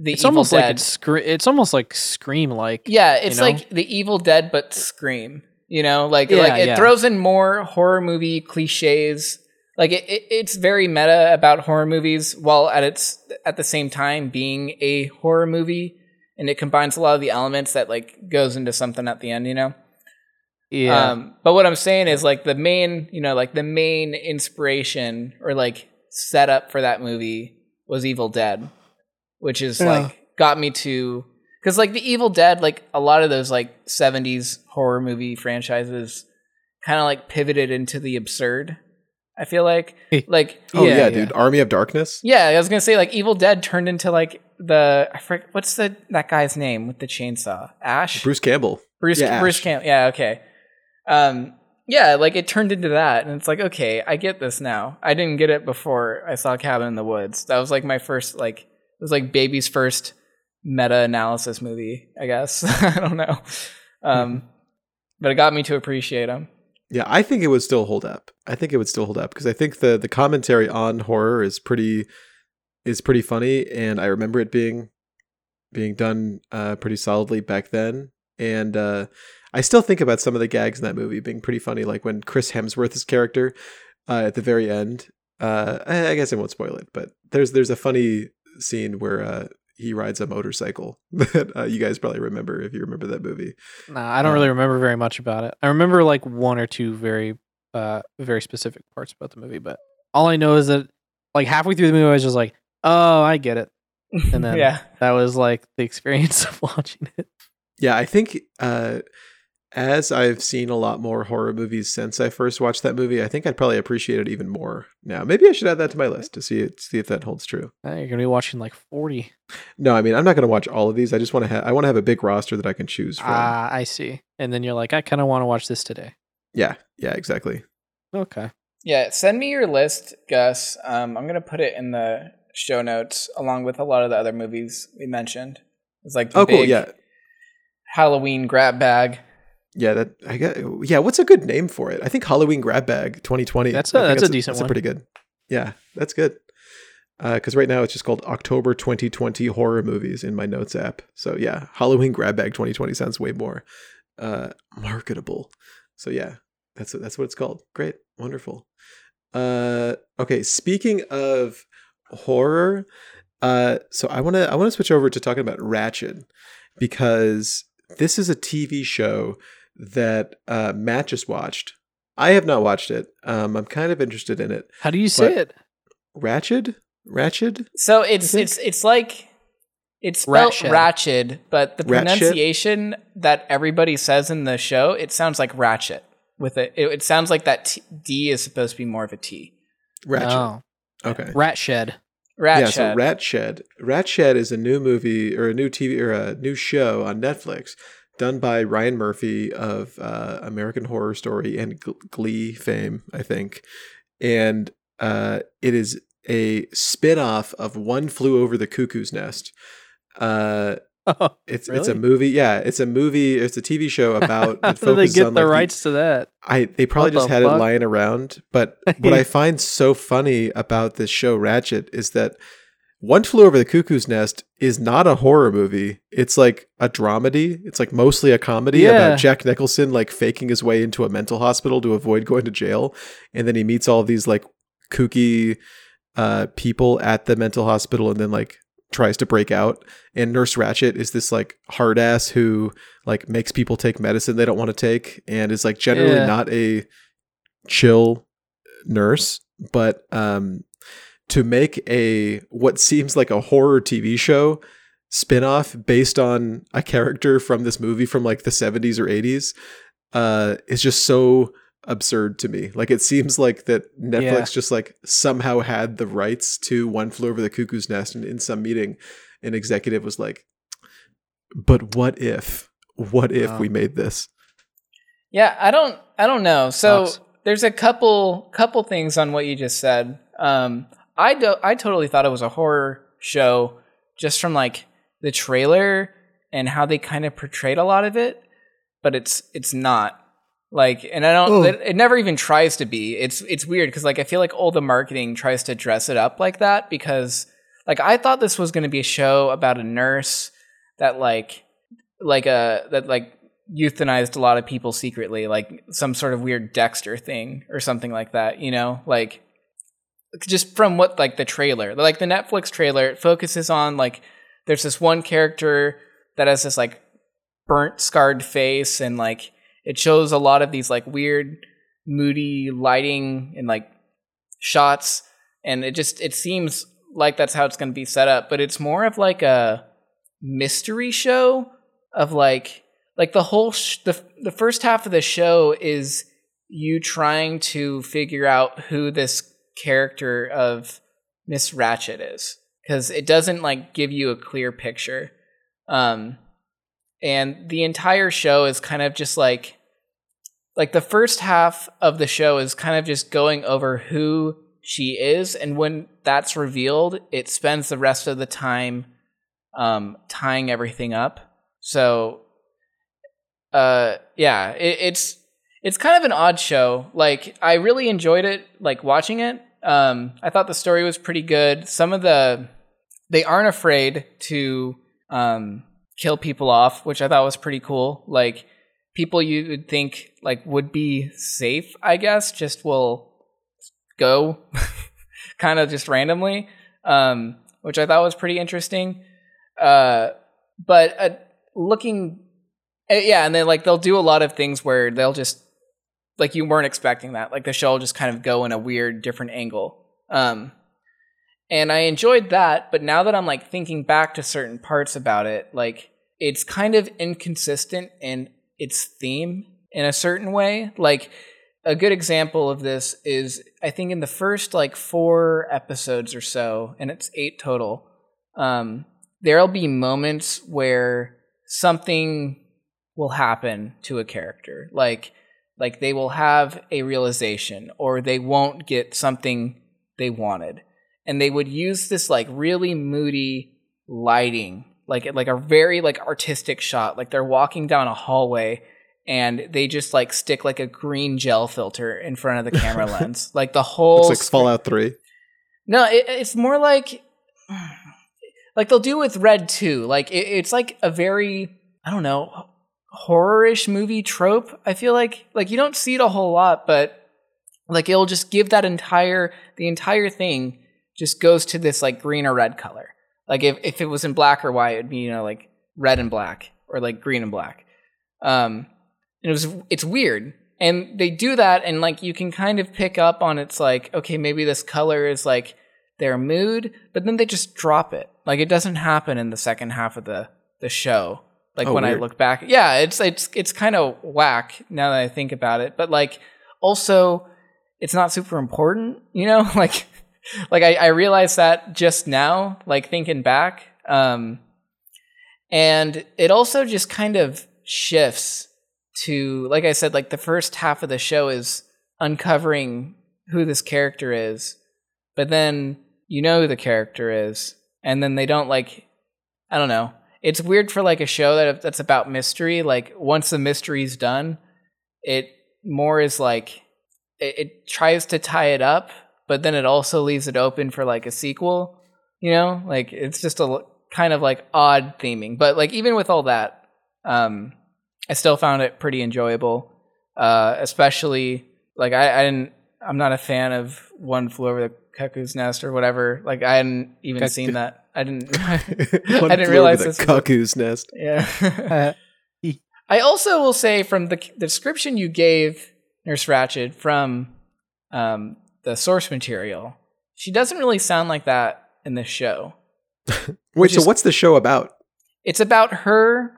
the It's Evil almost Dead. like it's scre- it's almost like scream like. yeah, it's know? like the Evil Dead but Scream. You know, like Yeah, like it yeah. throws in more horror movie cliches. Like it, it, it's very meta about horror movies, while at its at the same time being a horror movie, and it combines a lot of the elements that like goes into something at the end. You know. Yeah. Um, but what I'm saying is like the main, you know, like the main inspiration or like setup for that movie was Evil Dead, which is Yeah. like got me to because like the Evil Dead, like a lot of those like 70s horror movie franchises kind of like pivoted into the absurd. I feel like like Oh yeah, yeah, dude, Army of Darkness. yeah, I was gonna say like Evil Dead turned into like the I forget what's the that guy's name with the chainsaw Ash Bruce Campbell. Bruce Yeah, Bruce Ash. Camp. Yeah, okay. Um, yeah, like it turned into that, and it's like, okay, I get this now. I didn't get it before I saw Cabin in the Woods. That was like my first, like, it was like baby's first meta analysis movie. I guess I don't know, um, but it got me to appreciate him. Yeah, I think it would still hold up. I think it would still hold up because I think the the commentary on horror is pretty is pretty funny, and I remember it being being done uh, pretty solidly back then. And uh, I still think about some of the gags in that movie being pretty funny, like when Chris Hemsworth's character uh, at the very end. Uh, I, I guess I won't spoil it, but there's there's a funny scene where uh, he rides a motorcycle that uh, you guys probably remember if you remember that movie. Nah, I don't Uh, really remember very much about it. I remember like one or two very, uh, very specific parts about the movie, but all I know is that like halfway through the movie, I was just like, "Oh, I get it." And then yeah, that was like the experience of watching it. Yeah, I think uh, as I've seen a lot more horror movies since I first watched that movie, I think I'd probably appreciate it even more now. Maybe I should add that to my list to see it, see if that holds true. Uh, you're gonna be watching like forty. No, I mean I'm not going to watch all of these. I just want to have I want to have a big roster that I can choose from. Ah, I see. And then you're like, I kind of want to watch this today. yeah, yeah, exactly. Okay. yeah. Send me your list, Gus. Um, I'm gonna put it in the show notes along with a lot of the other movies we mentioned. It's like the Oh, cool. Yeah, Halloween grab bag. Yeah. That I get. Yeah, what's a good name for it? I think Halloween Grab Bag 2020. That's a- think that's a decent That's one. a pretty good. Yeah, that's good. Because right now it's just called October 2020 horror movies in my notes app. So yeah, Halloween Grab Bag 2020 sounds way more uh, marketable. So yeah, that's that's what it's called. Great, wonderful. Uh, okay, speaking of horror, uh, so I want to I want to switch over to talking about Ratched because this is a TV show that uh, Matt just watched. I have not watched it. Um, I'm kind of interested in it. How do you say it? Ratchet, Ratchet. So it's it's it's like it's spelled Ratched. ratchet, but the Ratchet? pronunciation that everybody says in the show, it sounds like ratchet. With it, it, it sounds like that t- D is supposed to be more of a T. Ratchet. Oh, Okay. Rat Shed. Rat yeah, Shed. so Rat Shed. Rat Shed is a new movie or a new TV or a new show on Netflix done by Ryan Murphy of uh, American Horror Story and Glee fame, I think. And uh, it is a spin-off of One Flew Over the Cuckoo's Nest. Uh, it's it's a movie. Yeah, it's a movie. It's a TV show about. How did they get on, the like, rights to that? I they probably What just the had it lying around. But what I find so funny about this show Ratched is that One Flew Over the Cuckoo's Nest is not a horror movie. It's like a dramedy. It's like mostly a comedy Yeah. about Jack Nicholson like faking his way into a mental hospital to avoid going to jail, and then he meets all these like kooky uh, people at the mental hospital, and then like tries to break out. And Nurse Ratched is this like hard ass who like makes people take medicine they don't want to take, and is like generally Yeah. not a chill nurse, but um to make a what seems like a horror TV show spin-off based on a character from this movie from like the 70s or 80s uh is just so absurd to me. Like it seems like that Netflix Yeah. just like somehow had the rights to One Flew Over the Cuckoo's Nest and in some meeting an executive was like but what if what if Wow. we made this? Yeah, I don't I don't know. So Sucks. there's a couple couple things on what you just said. Um I do, I totally thought it was a horror show just from like the trailer and how they kind of portrayed a lot of it, but it's it's not. Like and I don't it, it never even tries to be. It's it's weird cuz like I feel like all the marketing tries to dress it up like that because like I thought this was going to be a show about a nurse that like like a that like euthanized a lot of people secretly, like some sort of weird Dexter thing or something like that, you know? Like just from what like the trailer, like the Netflix trailer, it focuses on like there's this one character that has this like burnt scarred face and like it shows a lot of these like weird moody lighting and like shots and it just it seems like that's how it's going to be set up but it's more of like a mystery show of like like the whole sh- the the first half of the show is you trying to figure out who this character of Miss Ratched is because it doesn't like give you a clear picture. Um and the entire show is kind of just like like the first half of the show is kind of just going over who she is and when that's revealed it spends the rest of the time um tying everything up. So uh yeah it, it's it's kind of an odd show. Like i really enjoyed it like watching it. Um i thought the story was pretty good. Some of the they aren't afraid to um kill people off which i thought was pretty cool. Like people you would think like would be safe i guess just will go kind of just randomly um which i thought was pretty interesting. Uh but uh, looking uh, yeah and then like they'll do a lot of things where they'll just like you weren't expecting that. Like the show will just kind of go in a weird different angle. Um and i enjoyed that but now that i'm like thinking back to certain parts about it like it's kind of inconsistent in its theme in a certain way. Like a good example of this is i think in the first like four episodes or so and it's eight total um there'll be moments where something will happen to a character. Like like they will have a realization or they won't get something they wanted and they would use this like really moody lighting like like a very like artistic shot like they're walking down a hallway and they just like stick like a green gel filter in front of the camera lens like the whole Looks like screen- Fallout 3. no, it, it's more like like they'll do with Red too. Like it, it's like a very I don't know horror-ish movie trope. I feel like like you don't see it a whole lot, but like it'll just give that entire the entire thing just goes to this like green or red color. Like if if it was in black or white, it'd be you know like red and black or like green and black. Um, and it was it's weird and they do that and like you can kind of pick up on it's like okay maybe this color is like their mood but then they just drop it like it doesn't happen in the second half of the the show like Oh, when i look back yeah it's it's it's kind of whack now that i think about it but like also it's not super important you know like like I, I realized that just now, like thinking back. Um, and it also just kind of shifts to, like I said, like the first half of the show is uncovering who this character is, but then you know who the character is, and then they don't like, I don't know. It's weird for like a show that that's about mystery. Like once the mystery's done, it more is like it, it tries to tie it up, but then it also leaves it open for like a sequel. You know, like it's just a kind of like odd theming. But like even with all that, um, I still found it pretty enjoyable. Uh, especially like I, I didn't. I'm not a fan of One Flew Over the Cuckoo's Nest or whatever. Like I hadn't even seen that. I didn't. One I didn't realize the this was a- cuckoo's nest. Yeah. I also will say from the, the description you gave Nurse Ratched from um, the source material, she doesn't really sound like that in this show. Wait, so is- what's the show about? It's about her.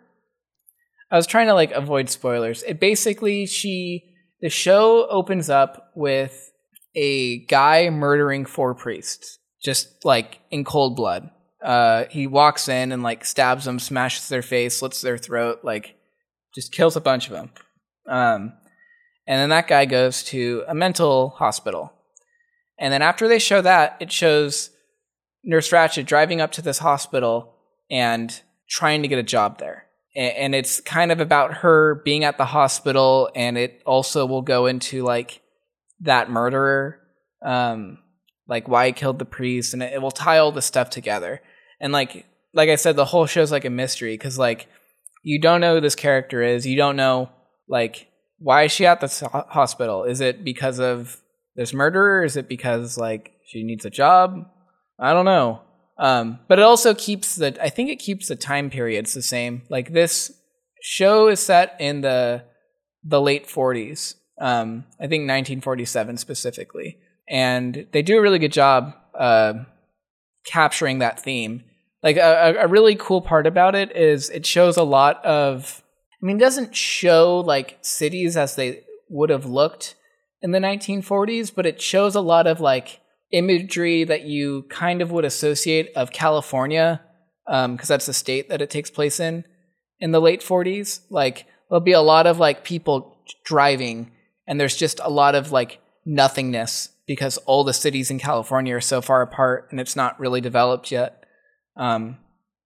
I was trying to like avoid spoilers. It basically she the show opens up with a guy murdering four priests, just like in cold blood. Uh, he walks in and like stabs them, smashes their face, slits their throat, like just kills a bunch of them. Um, and then that guy goes to a mental hospital. And then after they show that, it shows Nurse Ratched driving up to this hospital and trying to get a job there. And it's kind of about her being at the hospital, and it also will go into like that murderer, um, like why he killed the priest, and it, will tie all the stuff together. And like, like I said, the whole show's like a mystery because like you don't know who this character is. You don't know like why is she at this ho- hospital? Is it because of this murderer? Is it because like she needs a job? I don't know. Um, but it also keeps the I think it keeps the time periods the same. Like this show is set in the the late 40s. Um, I think 1947 specifically, and they do a really good job uh, capturing that theme. Like a, a really cool part about it is it shows a lot of. I mean, it doesn't show like cities as they would have looked in the 1940s, but it shows a lot of like imagery that you kind of would associate of California, um, because that's the state that it takes place in in the late 40s. Like there'll be a lot of like people driving, and there's just a lot of like nothingness because all the cities in California are so far apart and it's not really developed yet. Um,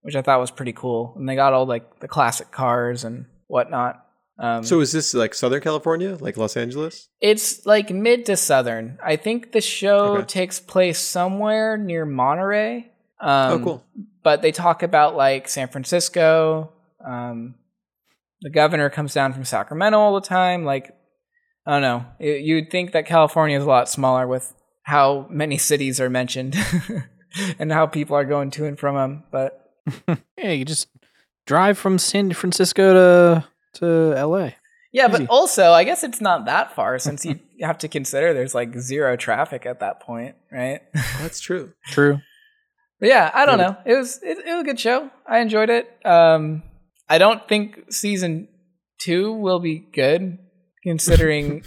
which I thought was pretty cool. And they got all like the classic cars and whatnot. Um, So is this like Southern California, like Los Angeles? it's like mid to southern. I think the show Okay. takes place somewhere near Monterey. Um, oh, cool. But they talk about like San Francisco. Um, the governor comes down from Sacramento all the time. Like, I don't know. It, you'd think that California is a lot smaller with how many cities are mentioned and how people are going to and from them. But Yeah, you just drive from San Francisco to to L.A. yeah, but also I guess it's not that far since you have to consider there's like zero traffic at that point, right? That's true. True. But yeah, I don't Yeah, know. It was it, it was a good show. I enjoyed it. Um, I don't think season two will be good, considering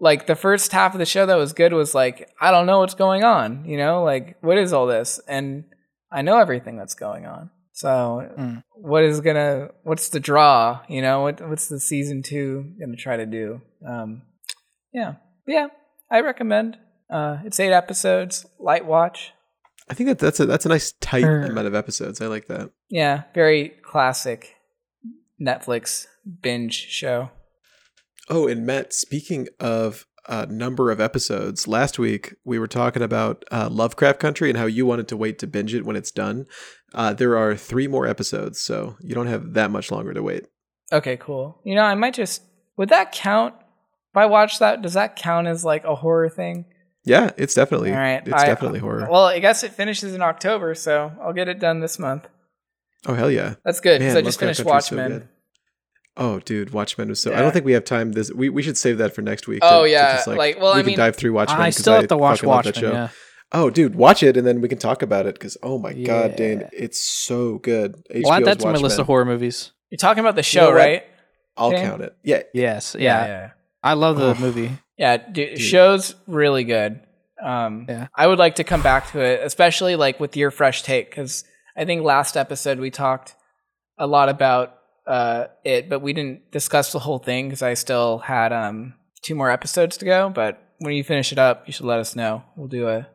like the first half of the show that was good was like I don't know what's going on. You know, like what is all this? And I know everything that's going on. So Mm. what is gonna? What's the draw? You know, what what's the season two gonna try to do? Um, yeah, yeah. I recommend. Uh, it's eight episodes, light watch. I think that that's a that's a nice tight Er. amount of episodes. I like that. Yeah, very classic Netflix binge show. Oh, and Matt, speaking of a number of episodes, last week we were talking about uh, Lovecraft Country and how you wanted to wait to binge it when it's done. Uh, there are three more episodes, so you don't have that much longer to wait. Okay, cool. You know, I might just would that count? If I watch that, does that count as like a horror thing? Yeah, it's definitely All right, it's I- definitely horror. Well, I guess it finishes in October, so I'll get it done this month. oh hell yeah! That's good because I just Lovecraft finished Country's so Watchmen. good. Oh, dude, Watchmen was so. I don't think we have time. This we, we should save that for next week. Oh, to- to yeah, just, like, well, we I can mean- dive through Watchmen. I 'cause still have to watch fucking love that Watchmen. show. Yeah. Oh, dude, watch it and then we can talk about it because oh my god, Dan, it's so good. Well, add HBO's that to my list of horror movies. You're talking about the know show, what? right? I'll Dane? count it. Yeah, Yes. Yeah. yeah, I love the Oh. movie. yeah. dude, show's really good. Um, Yeah. I would like to come back to it, especially like with your fresh take, because I think last episode we talked a lot about uh, it, but we didn't discuss the whole thing because I still had um, two more episodes to go. But when you finish it up, you should let us know. We'll do a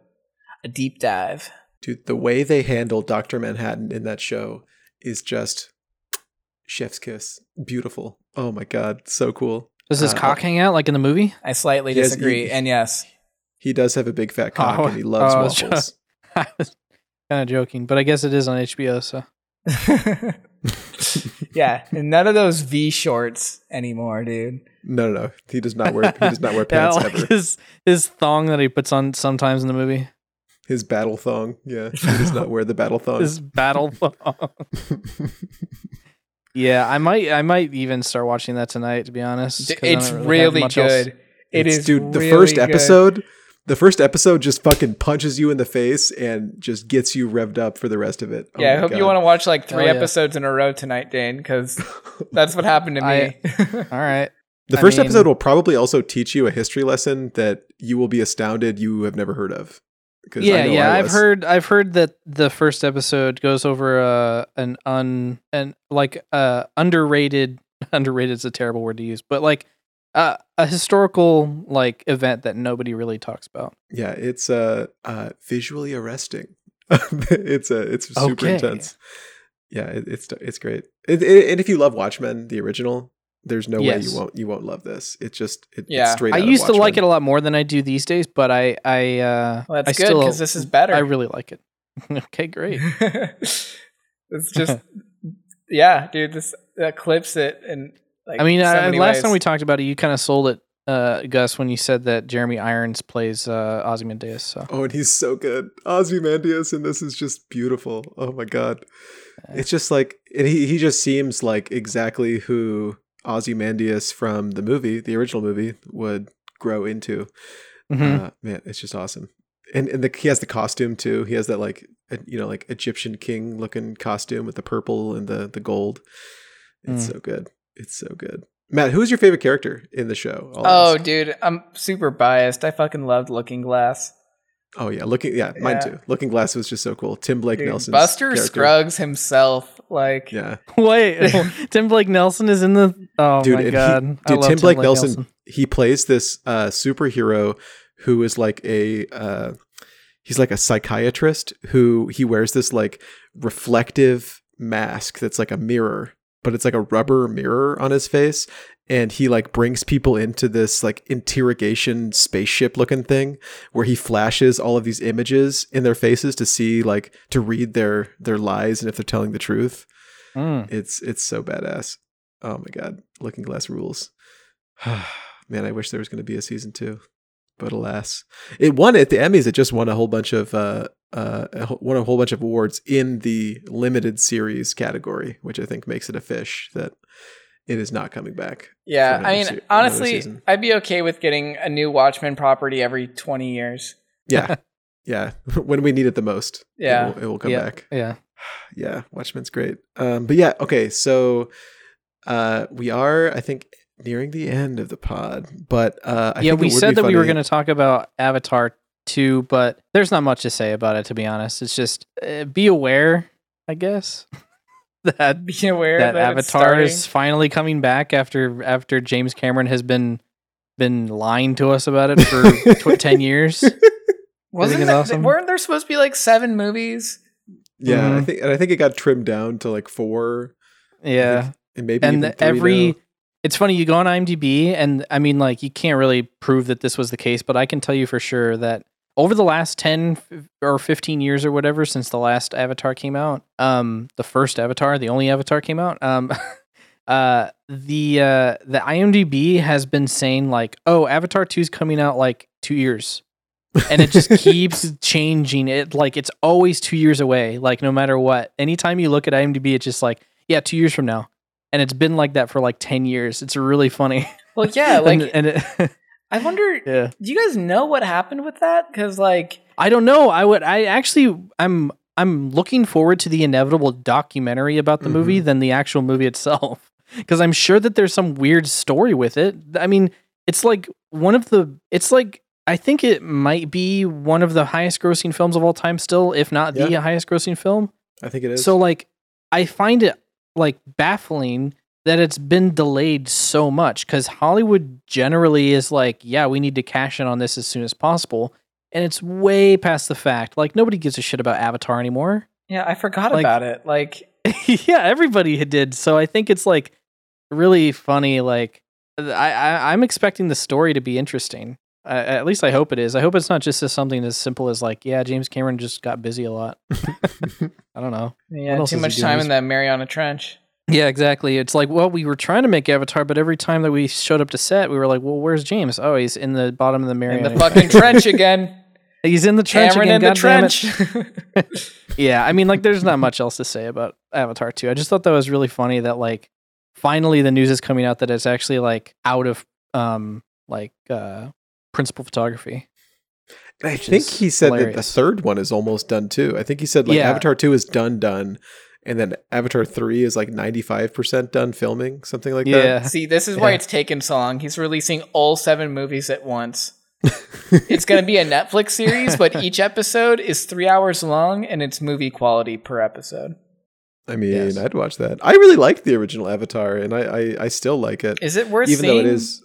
a deep dive. Dude, the way they handle Dr. Manhattan in that show is just chef's kiss. Beautiful. Oh my god, so cool. Does his Uh, cock hang out like in the movie? I slightly Yes, disagree, you- and yes, He does have a big fat cock Oh, and he loves oh, I was waffles. I was kind of joking, but I guess it is on HBO. So yeah, and none of those V shorts anymore, dude. No, no, no. He does not wear he does not wear Yeah, pants like ever. his his thong that he puts on sometimes in the movie. His battle thong. Yeah. He does not wear the battle thong. His battle thong. yeah, I might I might even start watching that tonight. To be honest, D- 'cause I It's don't really much else. good. It It's- is, dude, the really first good. episode the first episode just fucking punches you in the face and just gets you revved up for the rest of it. Oh yeah, I my hope you want to watch like three Hell yeah. episodes in a row tonight, Dane, because that's what happened to me. I- All right. The I first mean- episode will probably also teach you a history lesson that you will be astounded you have never heard of. 'Cause I Yeah, know yeah. I I've heard I've heard that the first episode goes over uh, an un and like uh underrated underrated is a terrible word to use, but like uh, a historical like event that nobody really talks about. Yeah, it's uh, uh visually arresting. it's uh, it's super Okay. intense. Yeah, it, it's it's great. It, it, and if you love Watchmen, the original, there's no way you won't you won't love this. It's just it, Yeah. it's straight. I out of used to like it a lot more than I do these days, but I I uh well, I that's good still because this is better. I really like it. okay, great. it's just, yeah, dude. This that clips it, and like I mean, so I, last ways. time we talked about it, you kind of sold it, uh, Gus, when you said that Jeremy Irons plays uh, Ozymandias. So Oh, and he's so good. Ozymandias, and this is just beautiful. Oh my god, it's just like, and he he just seems like exactly who Ozymandias from the movie, the original movie, would grow into. Mhm. Uh, man, it's just awesome. And and the, he has the costume too. He has that like you know like Egyptian king looking costume with the purple and the the gold. It's Mm. so good. It's so good. Matt, who's your favorite character in the show? I'll Oh, ask. dude, I'm super biased. I fucking loved Looking Glass. oh yeah, looking yeah, mine too. Looking Glass was just so cool. Tim Blake Nelson. Buster Scruggs himself, like Yeah, Wait, Tim Blake Nelson is in the. Oh Dude, my and he- god, I dude, love Tim Blake Nelson, he plays this uh, superhero who is like a uh, he's like a psychiatrist who he wears this like reflective mask that's like a mirror, but it's like a rubber mirror on his face. And he like brings people into this like interrogation spaceship looking thing where he flashes all of these images in their faces to see like to read their their lies and if they're telling the truth. Mm. It's it's so badass. Oh my god, Looking Glass rules. Man, I wish there was going to be a season two, but alas, it won at the Emmys. It just won a whole bunch of uh uh won a whole bunch of awards in the limited series category, which I think makes it a fish that it is not coming back. yeah. I mean, se- honestly. I'd be okay with getting a new Watchmen property every 20 years. Yeah, yeah. when we need it the most, it Yeah. will- it will come yeah, back. yeah. yeah watchmen's great um but yeah okay so uh we are i think nearing the end of the pod but uh I yeah, think we said be that we were going to talk about Avatar 2, but there's not much to say about it, to be honest. It's just uh, be aware, I guess, that Be aware that, that, Avatar is finally coming back after after James Cameron has been been lying to us about it for tw- 10 years. Wasn't that, awesome. weren't there supposed to be like seven movies? yeah i Mhm. think and i think it got trimmed down to like four Yeah. and maybe and even the- three every now. It's funny you go on IMDb and I mean like you can't really prove that this was the case, but I can tell you for sure that over the last 10 or 15 years or whatever since the last Avatar came out, um the first Avatar, the only Avatar came out, um uh the uh the IMDb has been saying like, "Oh, Avatar 2 is coming out like 2 years." and it just keeps changing. It like it's always 2 years away, like no matter what. Anytime you look at IMDb it's just like, yeah, 2 years from now and it's been like that for like 10 years it's really funny Well, yeah. Like, and, and it, I wonder, yeah do you guys know what happened with that? Because, like, i don't know i would i actually i'm i'm looking forward to the inevitable documentary about the movie mm-hmm. than the actual movie itself because i'm sure that there's some weird story with it i mean it's like one of the it's like I think it might be one of the highest grossing films of all time still, if not the highest grossing film. I think it is. So like I find it like baffling that it's been delayed so much cuz Hollywood generally is like, yeah, we need to cash in on this as soon as possible. And it's way past the fact. Like nobody gives a shit about Avatar anymore. Yeah, I forgot Like- about it. Like, yeah, everybody did. So I think it's like really funny. Like I, I I'm expecting the story to be interesting. Uh, at least I hope it is. I hope it's not just as something as simple as like, yeah, James Cameron just got busy a lot. I don't know. yeah, too much time in the Mariana Trench. Yeah, exactly. It's like, well, we were trying to make Avatar, but every time that we showed up to set, we were like, well, where's James? Oh, he's in the bottom of the In Mariana. the fucking trench again. he's in the trench Cameron again. in the God damn it. trench. Yeah, I mean, like, there's not much else to say about Avatar 2. I just thought that was really funny that, like, finally the news is coming out that it's actually, like, out of, um, like, uh, principal photography. I think he said that the third one is almost done too. I think he said like Yeah. Avatar 2 is done done and then Avatar 3 is like 95% done filming, something like that. Yeah. See, this is why Yeah. it's taken so long. He's releasing all seven movies at once. it's going to be a Netflix series, but each episode is three hours long and it's movie quality per episode. I mean, Yes. I'd watch that. I really liked the original Avatar and I I, I still like it. Is it worth even seeing? though it is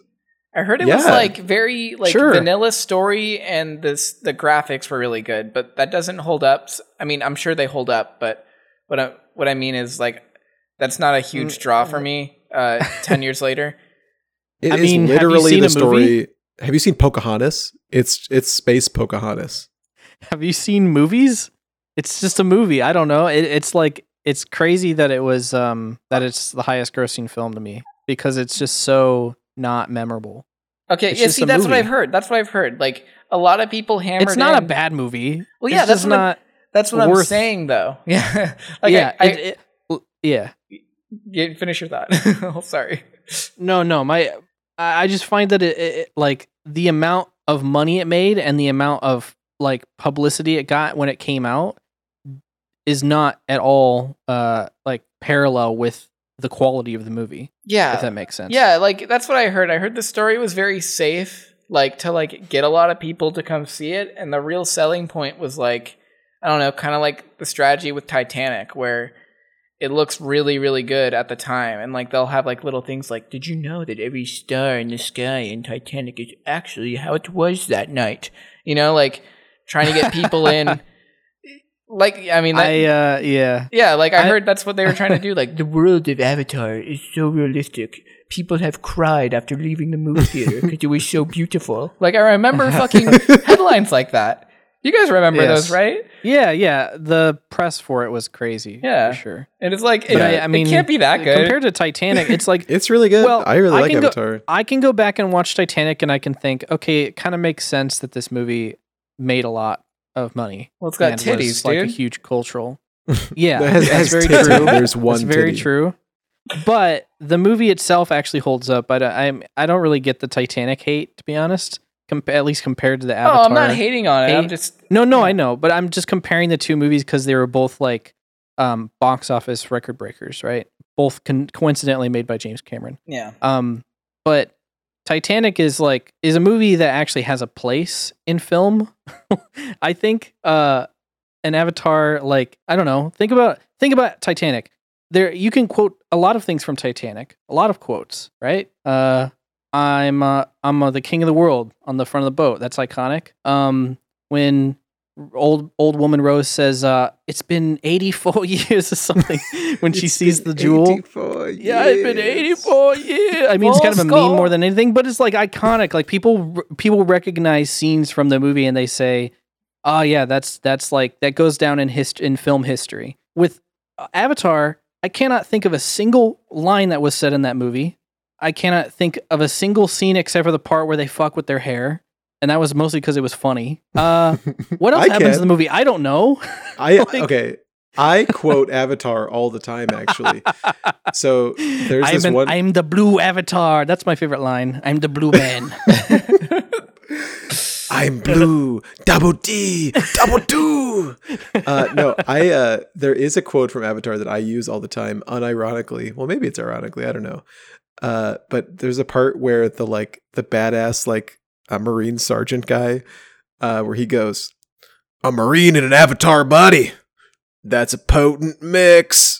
I heard it was like very like Sure. vanilla story and this the graphics were really good, but that doesn't hold up. I mean, I'm sure they hold up, but what I what I mean is like that's not a huge Mm, draw for me. Uh, ten years later, It I is mean, have you literally seen the story. movie? Have you seen Pocahontas? It's it's space Pocahontas. Have you seen movies? It's just a movie. I don't know. It, it's like, it's crazy that it was, um, that it's the highest grossing film to me because it's just so not memorable. okay, It's yeah. See, that's what. I've heard. That's what I've heard. Like a lot of people hammered. it's not in- a bad movie. Well, It's yeah, that's just what I'm- not. That's what I'm saying, though. Yeah, like yeah, I, I, it- it- yeah. finish your thought. oh, sorry. No, no. My, I I just find that it, it, it- like the amount of money it made and the amount of like publicity it got when it came out is not at all uh like parallel with the quality of the movie. Yeah, if that makes sense. Yeah, like that's what I heard. I heard the story was very safe, like to like get a lot of people to come see it, and the real selling point was like I don't know, kind of like the strategy with Titanic where it looks really really good at the time and like they'll have like little things like did you know that every star in the sky in Titanic is actually how it was that night? You know, like trying to get people in like I mean that, I uh yeah. yeah, like I, I- heard that's what they were trying to do. Like the world of Avatar is so realistic. People have cried after leaving the movie theater because it was so beautiful. Like I remember fucking headlines like that. You guys remember Yes. those, right? Yeah, yeah. The press for it was crazy. Yeah. for sure. And it's like, it, But I, I it can't be that good. compared to Titanic. It's like It's really good. Well, I really I like can go- Avatar. I can go back and watch Titanic, and I can think, okay, it kind of makes sense that this movie made a lot of money. well, it's got and was, titties, like a huge cultural. Yeah, It has- that's has very titties. true. There's one That's very titty. true. But the movie itself actually holds up. But I, I'm I don't really get the Titanic hate, to be honest. Com- at least compared to the Avatar. oh, Avatar. I'm not hating on it. I'm just No, no, I know, but I'm just comparing the two movies because they were both like um, box office record breakers, right? Both con- coincidentally made by James Cameron. yeah. Um, but Titanic is like is a movie that actually has a place in film. I think uh, an Avatar, like I don't know, think about think about Titanic. There, you can quote a lot of things from Titanic, a lot of quotes, right? Uh, I'm uh, I'm uh, the king of the world on the front of the boat. That's iconic. Um, when old old woman Rose says, uh, "It's been 84 years or something," when she sees the jewel. 84 Yeah, it's been eighty four years. I mean, it's kind of a Full meme more than anything, but it's like iconic. Like people people recognize scenes from the movie and they say, "Oh yeah, that's that's like that goes down in hist- in film history." With uh, Avatar, I cannot think of a single line that was said in that movie. I cannot think of a single scene except for the part where they fuck with their hair. And that was mostly because it was funny. Uh, what else I happens can. in the movie? I don't know. I Like- okay. I quote Avatar all the time, actually. So there's I'm, this an- one. I'm the blue avatar. That's my favorite line. I'm the blue man. I'm blue, double D, double do. Uh, no, I. Uh, there is a quote from Avatar that I use all the time, unironically. Well, maybe it's ironically. I don't know. Uh, but there's a part where the like the badass like a Marine sergeant guy, uh, where he goes, "A Marine in an Avatar body. That's a potent mix."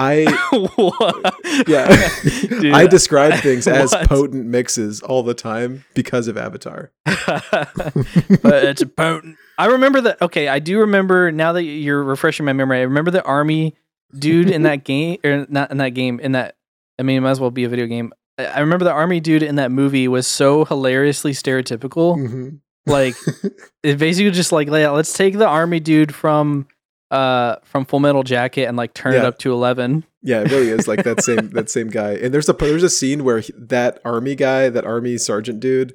I yeah, Dude, I describe things as What? potent mixes all the time because of Avatar. but it's a potent. I remember that. Okay, I do remember now that you're refreshing my memory. I remember the army dude in that game, or not in that game. In that, I mean, it might as well be a video game. I- remember the army dude in that movie was so hilariously stereotypical. Mhm. Like, it basically just like, yeah, let's take the army dude from uh from Full Metal Jacket and like turn it up to eleven. Yeah, it really is like that same that same guy. And there's a there's a scene where he- that army guy, that army sergeant dude,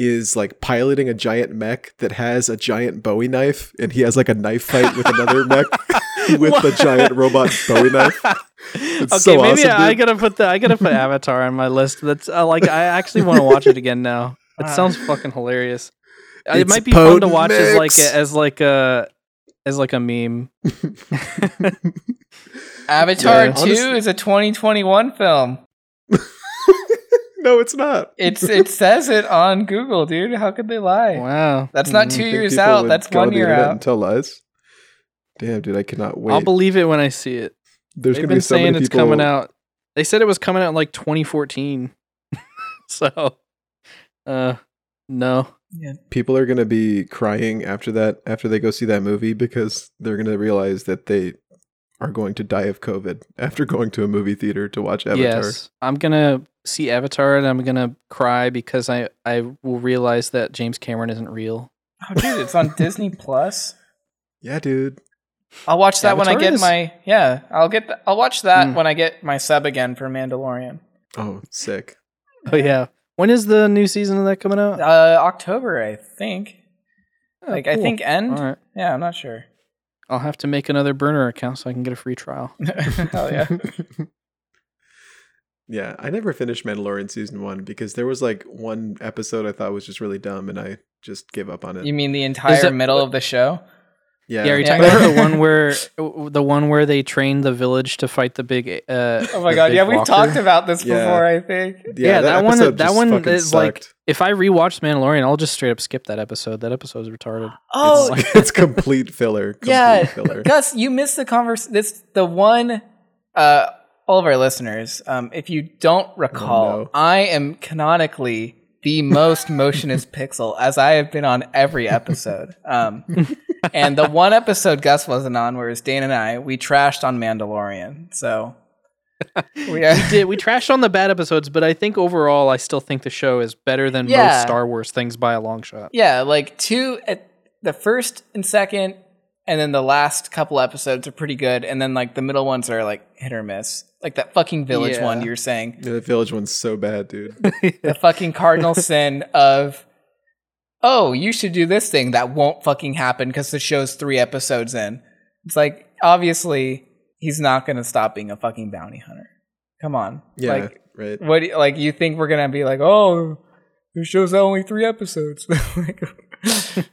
is like piloting a giant mech that has a giant Bowie knife, and he has like a knife fight with another mech with the giant robot Bowie knife. okay, so maybe awesome, I dude. gotta put the I gotta put Avatar on my list. That's uh, like I actually want to watch it again now. It sounds fucking hilarious. Uh, it might be fun to potent watch as like a, as like a as like a meme. Avatar Yeah, 2 honestly- is a 2021 film. No, it's not. It's it says it on Google, dude. How could they lie? Wow, That's not Mhm. two years out. That's one the year internet out. And tell lies. Damn, dude, I cannot wait. I'll believe it when I see it. There's They've gonna been be so saying many it's people. coming out. They said it was coming out in like 2014. so, uh, no. Yeah. people are going to be crying after that after they go see that movie because they're going to realize that they are going to die of covid after going to a movie theater to watch avatar Yes, I'm gonna see Avatar and I'm gonna cry because I I will realize that James Cameron isn't real. Oh, dude, it's on Disney Plus. yeah dude I'll watch that when I get is- my yeah. I'll get the, I'll watch that Hmm. when I get my sub again for Mandalorian. oh sick Oh yeah. When is the new season of that coming out? Uh, October, I think. Oh, like I think end. All right. Yeah, I'm not sure. I'll have to make another burner account so I can get a free trial. Hell yeah. yeah i never finished mandalorian season one because there was like one episode i thought was just really dumb and i just gave up on it You mean the entire it- middle of the show? yeah Yeah, are you Yeah. talking about the one where the one where they train the village to fight the big? Uh, Oh my god, big yeah, we've walker? talked about this Yeah. before, I think. Yeah, that one- that one fucking is, like, sucked. If I rewatch Mandalorian, I'll just straight up skip that episode. That episode is retarded. Oh, it's, it's complete filler complete yeah. filler Gus, you missed the converse. This the one. Uh, all of our listeners, um, if you don't recall, Oh, no. I am canonically the most motionist pixel, as I have been on every episode. Um, and the one episode Gus wasn't on, whereas Dane and I, we trashed on Mandalorian. So we are. did we trashed on the bad episodes, but I think overall, I still think the show is better than Yeah. most Star Wars things by a long shot. Yeah, like two at the first and second, and then the last couple episodes are pretty good, and then like the middle ones are like hit or miss. Like that fucking village Yeah. one you were saying, yeah, the village one's so bad dude the fucking cardinal sin of, oh, you should do this thing that won't fucking happen because the show's three episodes in. It's like obviously he's not gonna stop being a fucking bounty hunter. Come on, yeah like right what? do you- Like you think we're gonna be like, oh, the show's only three episodes? like, I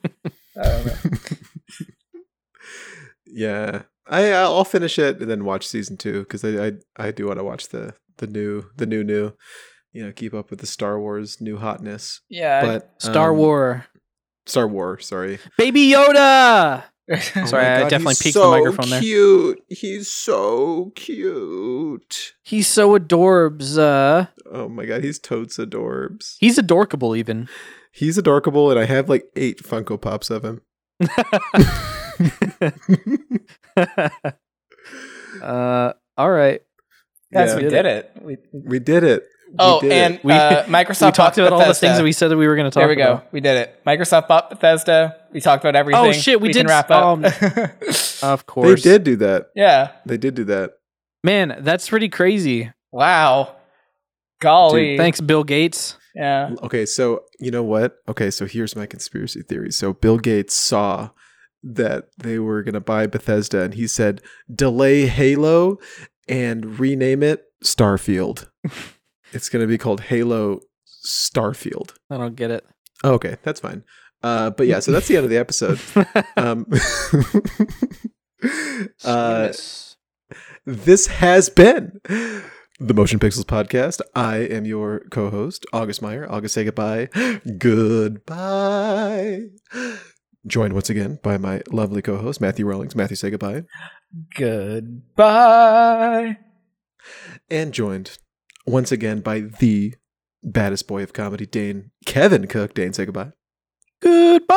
don't know. Yeah, I I'll finish it and then watch season two because I, I I do want to watch the the new the new new, you know, keep up with the Star Wars new hotness. Yeah, But Star um, War, Star War, sorry. Baby Yoda. Oh Sorry, my I definitely he's peeked the so microphone there. Cute. He's so cute. He's so adorbs. Uh, Oh my god, he's totes adorbs. he's adorkable even. He's adorkable, and I have like eight Funko Pops of him. uh, all right. guys, Yeah. we Did did it. We, we- We did it. We oh, did and it. We- uh, Microsoft we talked bought about all the things that we said that we were going to talk about. There we go. about. We did it. Microsoft bought Bethesda. We talked about everything. Oh shit, we can did- wrap up. um, Of course, they did do that. yeah. They did do that. Man, that's pretty crazy. Wow. Golly. Dude, Thanks, Bill Gates. Yeah. Okay, so you know what? Okay, so here's my conspiracy theory. So Bill Gates saw that they were going to buy Bethesda and he said, "Delay Halo and rename it Starfield." it's going to be called Halo Starfield. I don't get it. Oh, okay, that's fine. Uh, but yeah, so that's the end of the episode. Um, uh, this has been the Motion Pixels podcast. I am your co-host, August Meyer. August, say goodbye. goodbye. Joined once again by my lovely co-host, Matthew Rawlings. Matthew, say goodbye. Goodbye. And joined once again by the baddest boy of comedy, Dane Kevin Cook. Dane, say goodbye. Goodbye.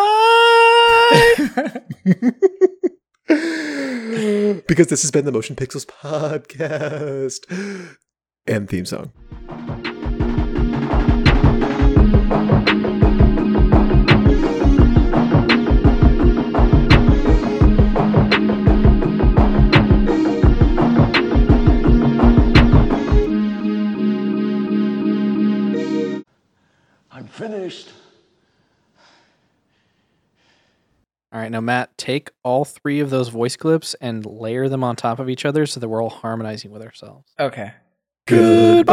because this has been the Motion Pixels podcast and theme song. Finished. All right, now Matt, take all three of those voice clips and layer them on top of each other so that we're all harmonizing with ourselves. Okay. Goodbye.